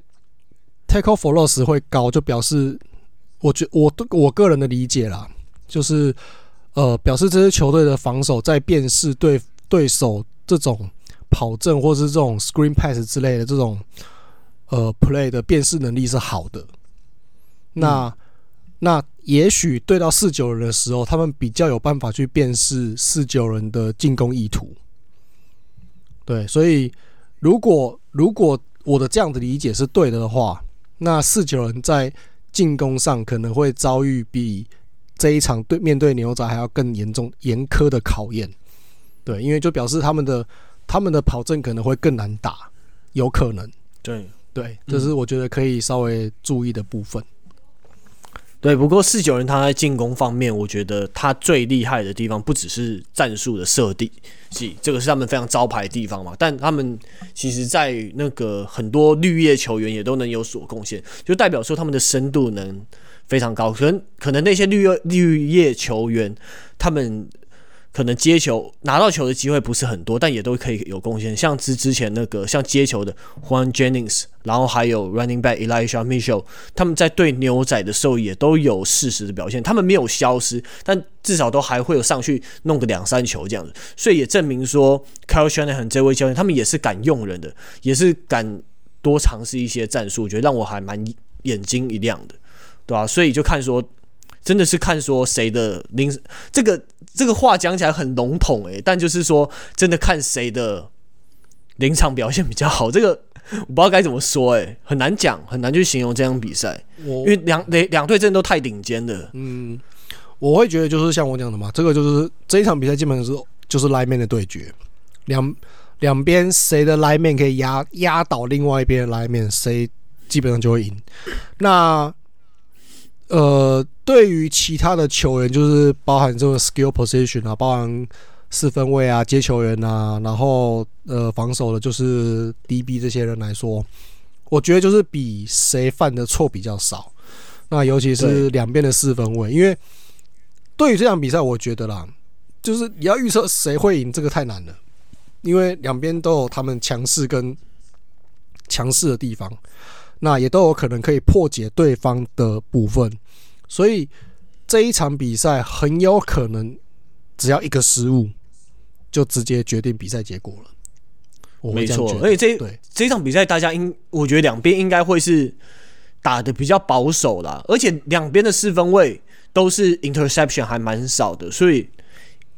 tackle for loss 会高，就表示我觉我我个人的理解啦，就是呃，表示这支球队的防守在辨识对对手这种。跑阵或是这种 screen pass 之类的这种呃 play 的辨识能力是好的。那、嗯、那也许对到四九人的时候，他们比较有办法去辨识四九人的进攻意图。对，所以如果如果我的这样的理解是对的的话，那四九人在进攻上可能会遭遇比这一场对面对牛仔还要更严重严苛的考验。对，因为就表示他们的。他们的跑阵可能会更难打，有可能。对对，这是我觉得可以稍微注意的部分。对，不过四九人他在进攻方面，我觉得他最厉害的地方不只是战术的设定，是这个是他们非常招牌的地方嘛。但他们其实，在那个很多绿叶球员也都能有所贡献，就代表说他们的深度能非常高。可能可能那些绿叶绿叶球员他们。可能接球拿到球的机会不是很多，但也都可以有贡献。像之之前那个像接球的 Juan Jennings，然后还有 Running Back Elijah Mitchell，他们在对牛仔的时候也都有适时的表现。他们没有消失，但至少都还会有上去弄个两三球这样子。所以也证明说，Kyle Shanahan 这位教练，他们也是敢用人的，也是敢多尝试一些战术，我觉得让我还蛮眼睛一亮的，对吧、啊？所以就看说。真的是看说谁的临这个这个话讲起来很笼统诶，但就是说真的看谁的临场表现比较好，这个我不知道该怎么说诶，很难讲，很难去形容这场比赛，因为两两两队真的都太顶尖了。嗯，我会觉得就是像我讲的嘛，这个就是这一场比赛基本上是就是 lineman 的对决，两两边谁的 lineman 可以压压倒另外一边的 lineman，谁基本上就会赢。那呃，对于其他的球员，就是包含这个 skill position 啊，包含四分卫啊、接球员啊，然后呃防守的，就是 DB 这些人来说，我觉得就是比谁犯的错比较少。那尤其是两边的四分卫，因为对于这场比赛，我觉得啦，就是你要预测谁会赢，这个太难了，因为两边都有他们强势跟强势的地方。那也都有可能可以破解对方的部分，所以这一场比赛很有可能只要一个失误，就直接决定比赛结果了。没错，而且这对这一场比赛，大家应我觉得两边应该会是打的比较保守啦，而且两边的四分位都是 interception 还蛮少的，所以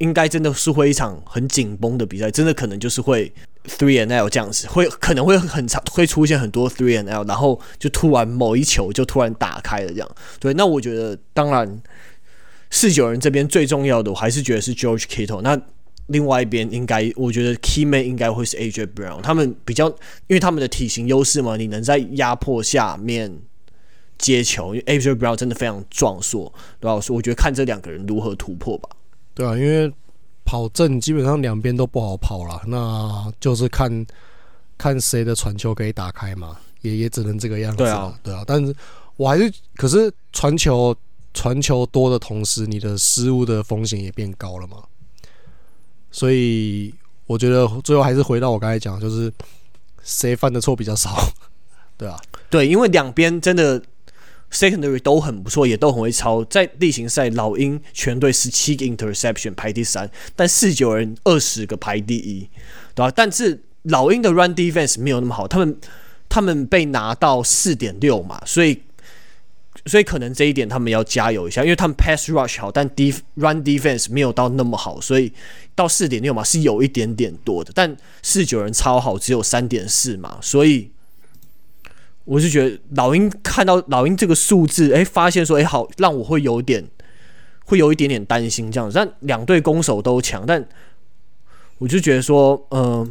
应该真的是会一场很紧绷的比赛，真的可能就是会 three and L 这样子，会可能会很长，会出现很多 three and L，然后就突然某一球就突然打开了这样。对，那我觉得当然四九人这边最重要的，我还是觉得是 George Kittle 那。另外一边应该，我觉得 key man 应该会是 AJ Brown，他们比较，因为他们的体型优势嘛，你能在压迫下面接球，因为 AJ Brown 真的非常壮硕，对吧？所以我觉得看这两个人如何突破吧。对啊，因为跑正基本上两边都不好跑了，那就是看看谁的传球可以打开嘛，也也只能这个样子。对啊，对啊，但是我还是，可是传球传球多的同时，你的失误的风险也变高了嘛。所以我觉得最后还是回到我刚才讲，就是谁犯的错比较少，对啊，对，因为两边真的 secondary 都很不错，也都很会抄。在例行赛，老鹰全队十七个 interception 排第三，但四九人二十个排第一，对吧？但是老鹰的 run defense 没有那么好，他们他们被拿到四点六嘛，所以。所以可能这一点他们要加油一下，因为他们 pass rush 好，但 def run defense 没有到那么好，所以到四点六嘛是有一点点多的。但四九人超好，只有三点四嘛，所以我是觉得老鹰看到老鹰这个数字，哎，发现说，哎，好，让我会有点会有一点点担心这样子。但两队攻守都强，但我就觉得说，嗯、呃，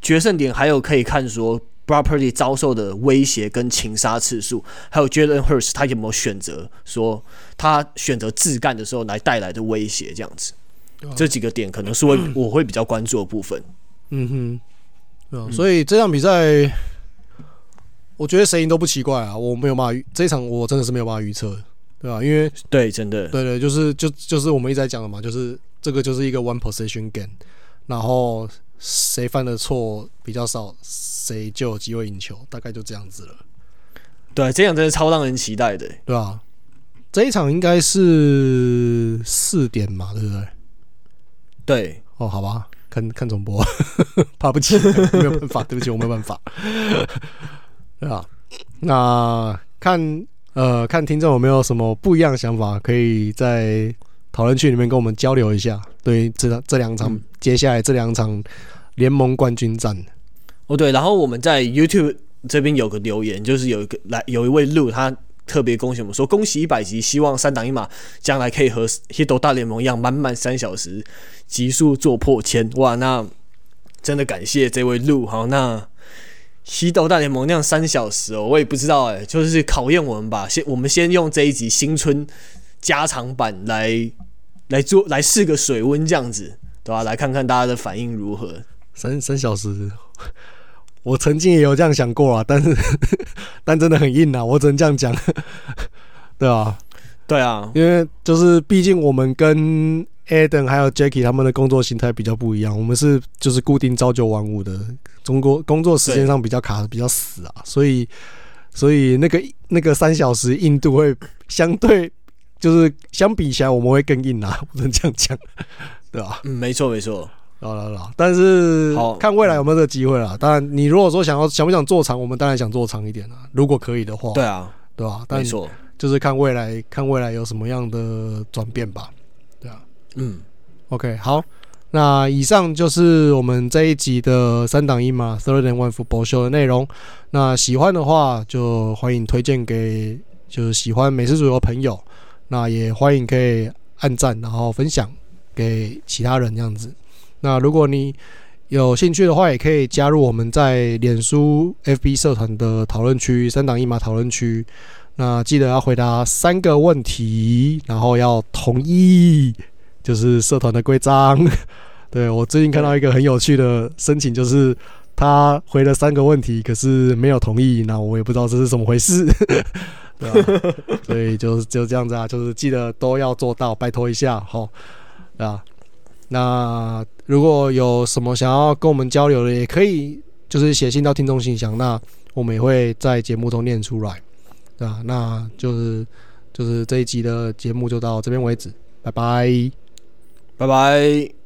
决胜点还有可以看说。Brock Purdy 遭受的威胁跟情杀次数，还有 Jalen Hurts 他有没有选择说他选择自干的时候来带来的威胁这样子，啊、这几个点可能是会我会比较关注的部分。嗯哼，对啊，所以这场比赛，我觉得谁赢都不奇怪啊，我没有办法，这一场我真的是没有办法预测，对吧、啊？因为对，真的，对对，就是就就是我们一直在讲的嘛，就是这个就是一个 one possession game，然后谁犯的错比较少。谁就有机会赢球，大概就这样子了。对，这样真的超让人期待的，对吧？这一场应该是四点嘛，对不对？对，哦，好吧，看看总播，怕不起，没有办法，对不起，我没有办法。对啊，那看呃，看听众有没有什么不一样的想法，可以在讨论区里面跟我们交流一下。对，这这两场，嗯、接下来这两场联盟冠军战。哦对，然后我们在 YouTube 这边有个留言，就是有一个来有一位路，他特别恭喜我们说，恭喜一百集，希望三档一码将来可以和 Hito 大联盟一样满满三小时，集数做破千哇！那真的感谢这位路，好，那 Hito 大联盟那样三小时哦，我也不知道哎，就是考验我们吧。先我们先用这一集新春加长版来来做来试个水温这样子，对吧？来看看大家的反应如何。三三小时。我曾经也有这样想过啊，但是 但真的很硬啊，我只能这样讲，对啊，对啊，因为就是毕竟我们跟 Adam 还有 Jackie 他们的工作形态比较不一样，我们是就是固定朝九晚五的，中国工作时间上比较卡，比较死啊，所以所以那个那个三小时硬度会相对就是相比起来我们会更硬啊，不能这样讲，对吧？嗯，没错没错。好了了，但是看未来有没有这个机会啦。当然，你如果说想要想不想做长，我们当然想做长一点啊。如果可以的话，对啊，对吧？没错，就是看未来，看未来有什么样的转变吧。嗯，OK，好，那以上就是我们这一集的三档一码 Third and One Football Show 的内容。那喜欢的话，就欢迎推荐给就是喜欢美式足球的朋友。那也欢迎可以按赞，然后分享给其他人这样子。那如果你有兴趣的话，也可以加入我们在脸书 FB 社团的讨论区，三档一码讨论区。那记得要回答三个问题，然后要同意，就是社团的规章。对，我最近看到一个很有趣的申请，就是他回了三个问题，可是没有同意，那我也不知道这是怎么回事，对吧？所以就就这样子啊，就是记得都要做到，拜托一下，好，啊。那如果有什么想要跟我们交流的，也可以就是写信到听众信箱。那我们也会在节目中念出来，对吧？那就是就是这一集的节目就到这边为止，拜拜，拜拜。